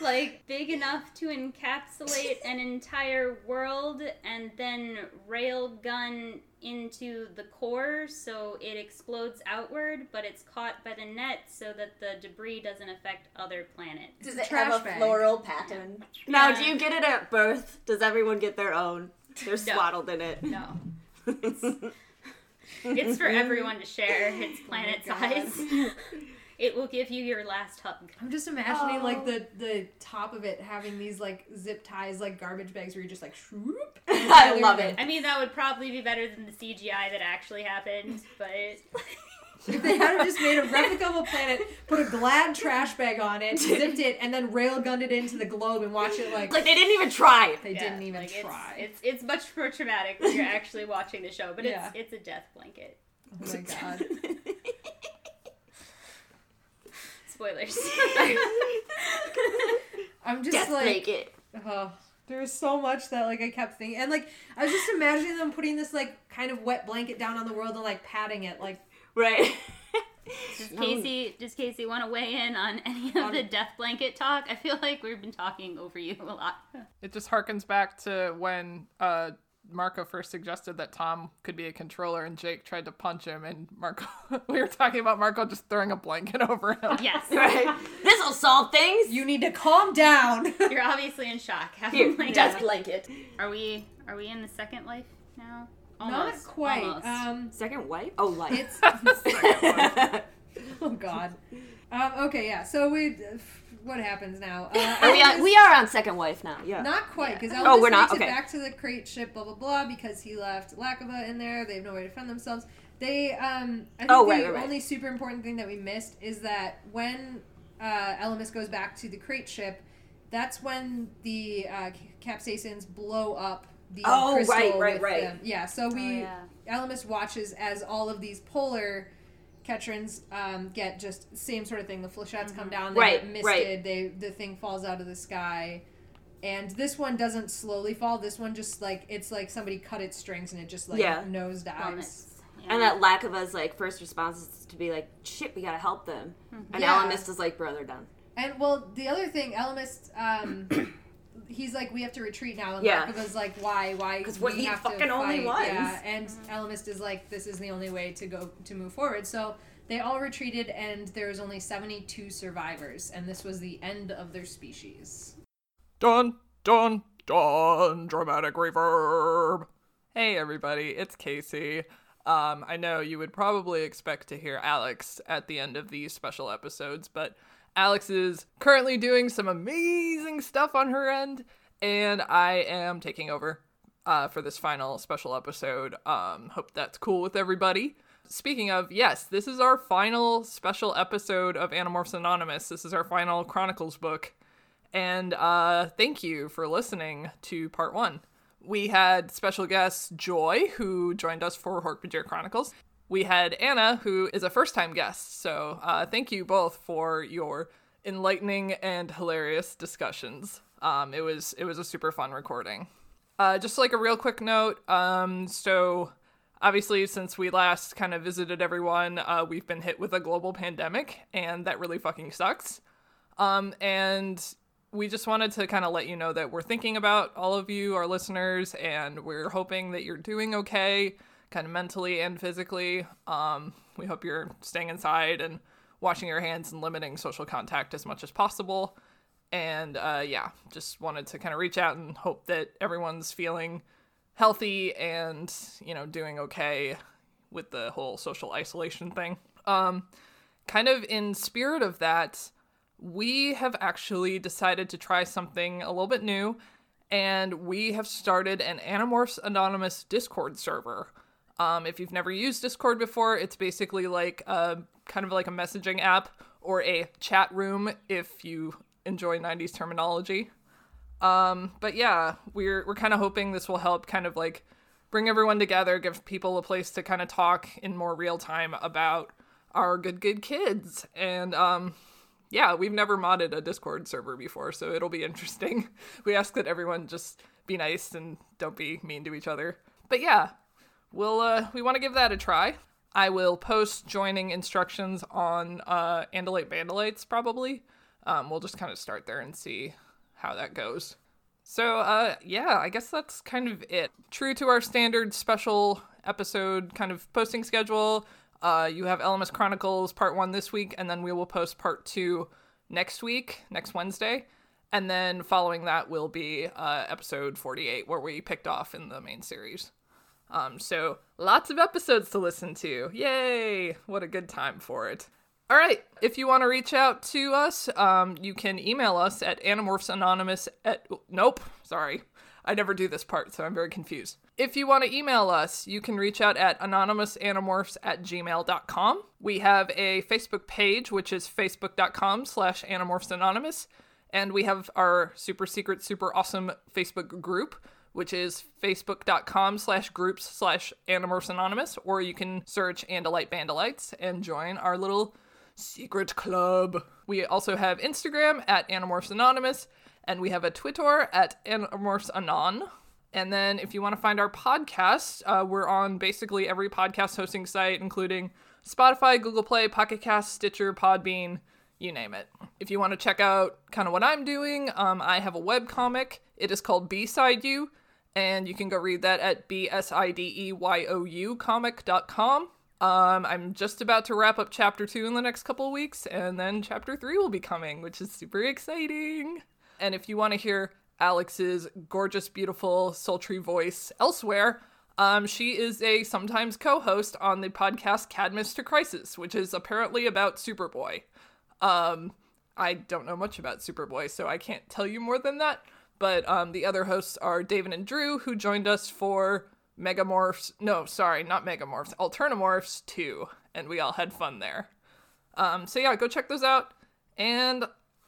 Like, big enough to encapsulate an entire world and then railgun into the core so it explodes outward, but it's caught by the net so that the debris doesn't affect other planets. Does it trash have a bag. floral pattern? Now, do you get it at birth? Does everyone get their own? They're No. swaddled in it. No. <laughs> It's for everyone to share. It's oh planet Oh size. <laughs> It will give you your last hug. I'm just imagining Oh. like the the top of it having these like zip ties like garbage bags where you're just like shroop. <laughs> I love it. I mean, that would probably be better than the CGI that actually happened, <laughs> but If they had just made a replica of a planet, put a glad trash bag on it, <laughs> zipped it, and then railgunned it into the globe and watch it like, Like they didn't even try. they Yeah, didn't even like, it's- try. It's, it's much more traumatic when you're actually watching the show, but Yeah. it's it's a death blanket. oh my god. Spoilers. <laughs> I'm just Death like blanket. Oh, there was so much that like I kept thinking, and like I was just imagining them putting this like kind of wet blanket down on the world and like patting it, like Right. <laughs> Does Casey does Casey want to weigh in on any of the death blanket talk? I feel like we've been talking over you a lot. It just harkens back to when uh, Marco first suggested that Tom could be a controller, and Jake tried to punch him, and Marco. <laughs> we were talking about Marco just throwing a blanket <laughs> over him. Yes. <laughs> right. This will solve things. you need to calm down. You're obviously in shock. How- Here, like, death blanket. Are we are we in the second life now? Not quite. Almost. Um, Second wife? Oh, life. it's oh god. Um, okay, yeah. So we what happens now? <laughs> Uh, Are we, on, we are on second wife now. Yeah. Not quite, because Oh, Elvis we're not? Okay. it back to the crate ship, blah blah blah, because he left Lakova in there. They have no way to defend themselves. They, um, I think Oh, the right, right, right. only super important thing that we missed is that when uh, Ellimist goes back to the crate ship, that's when the uh, capsaicins blow up the Oh, crystal right, right, right. them. Yeah, so we Oh, yeah. Ellimist watches as all of these polar Ketrans um, get just same sort of thing. The flechettes come down, they Right, get misted, right. they the thing falls out of the sky. And this one doesn't slowly fall. This one just like it's like somebody cut its strings and it just like Yeah. nose dives. Yeah. And that lack of us like first response is to be like, shit, we gotta help them. And Yeah. Ellimist is like, brother, done. And well, the other thing, Ellimist, um, he's like, we have to retreat now. And Yeah. Lakova's like, why? Why? 'Cause we're we the have to fucking only fight?" ones. Yeah. And Ellimist is like, this is the only way to go to move forward. So they all retreated, and there was only 72 survivors, and this was the end of their species. Dun, dun, dun. Dramatic reverb. Hey, everybody, it's Casey. Um, I know you would probably expect to hear Alex at the end of these special episodes, but Alex is currently doing some amazing stuff on her end, and I am taking over uh, for this final special episode. Um, hope that's cool with everybody. Speaking of, yes, this is our final special episode of Animorphs Anonymous. This is our final Chronicles book. And uh, thank you for listening to part one. We had special guest Joy, who joined us for Hork-Bajir Chronicles. We had Anna, who is a first time guest. So uh, thank you both for your enlightening and hilarious discussions. Um, it was it was a super fun recording. Uh, just like a real quick note, um, so obviously since we last kind of visited everyone, uh, we've been hit with a global pandemic, and that really fucking sucks. Um, and we just wanted to kind of let you know that we're thinking about all of you, our listeners, and we're hoping that you're doing okay, kind of mentally and physically. Um, we hope you're staying inside and washing your hands and limiting social contact as much as possible. And uh, yeah, just wanted to kind of reach out and hope that everyone's feeling healthy and, you know, doing okay with the whole social isolation thing. Um, kind of in spirit of that, we have actually decided to try something a little bit new, and we have started an Animorphs Anonymous Discord server. Um, if you've never used Discord before, it's basically like a kind of like a messaging app or a chat room if you enjoy 90s terminology. Um, but yeah, we're we're kind of hoping this will help kind of like bring everyone together, give people a place to kind of talk in more real time about our good good kids. And um yeah, we've never modded a Discord server before, so it'll be interesting. <laughs> We ask that everyone just be nice and don't be mean to each other. But yeah, we'll uh we want to give that a try. I will post joining instructions on uh Andalite Vandalites probably. Um, we'll just kind of start there and see how that goes. So, uh, yeah, I guess that's kind of it. True to our standard special episode kind of posting schedule, uh, you have Ellimist Chronicles Part 1 this week, and then we will post Part 2 next week, next Wednesday. And then following that will be uh, episode 48, where we picked off in the main series. Um, so lots of episodes to listen to. Yay! What a good time for it. All right, if you want to reach out to us, um, you can email us at animorphsanonymous at nope, sorry. I never do this part, so I'm very confused. If you want to email us, you can reach out at anonymousanimorphs at gmail.com. We have a Facebook page, which is facebook.com slash animorphsanonymous, and we have our super secret, super awesome Facebook group, which is facebook.com slash groups slash animorphs anonymous, or you can search Andalite Vandalites and join our little secret club. We also have Instagram at Animorphs Anonymous, and we have a Twitter at Animorphs Anon. And then if you want to find our podcast, uh, we're on basically every podcast hosting site, including Spotify, Google Play, Pocket Cast, Stitcher, Podbean, you name it. If you want to check out kind of what I'm doing, um, I have a web comic. It is called B-Side You, and you can go read that at E B-S-I-D-E-Y-O-U comic.com. Um, I'm just about to wrap up chapter two in the next couple of weeks, and then chapter three will be coming, which is super exciting. And if you want to hear Alex's gorgeous, beautiful, sultry voice elsewhere, um, she is a sometimes co-host on the podcast Cadmus to Crisis, which is apparently about Superboy. Um, I don't know much about Superboy, so I can't tell you more than that. But um, the other hosts are David and Drew, who joined us for Megamorphs. No, sorry, not Megamorphs, Alternamorphs 2. And we all had fun there. Um, so yeah, go check those out. And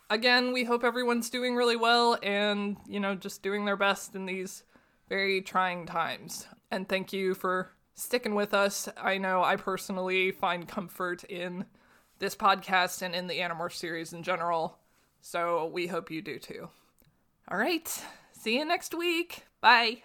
again, we hope everyone's doing really well and, you know, just doing their best in these very trying times. And thank you for sticking with us. I know I personally find comfort in this podcast and in the Animorph series in general. So we hope you do too. All right. See you next week. Bye.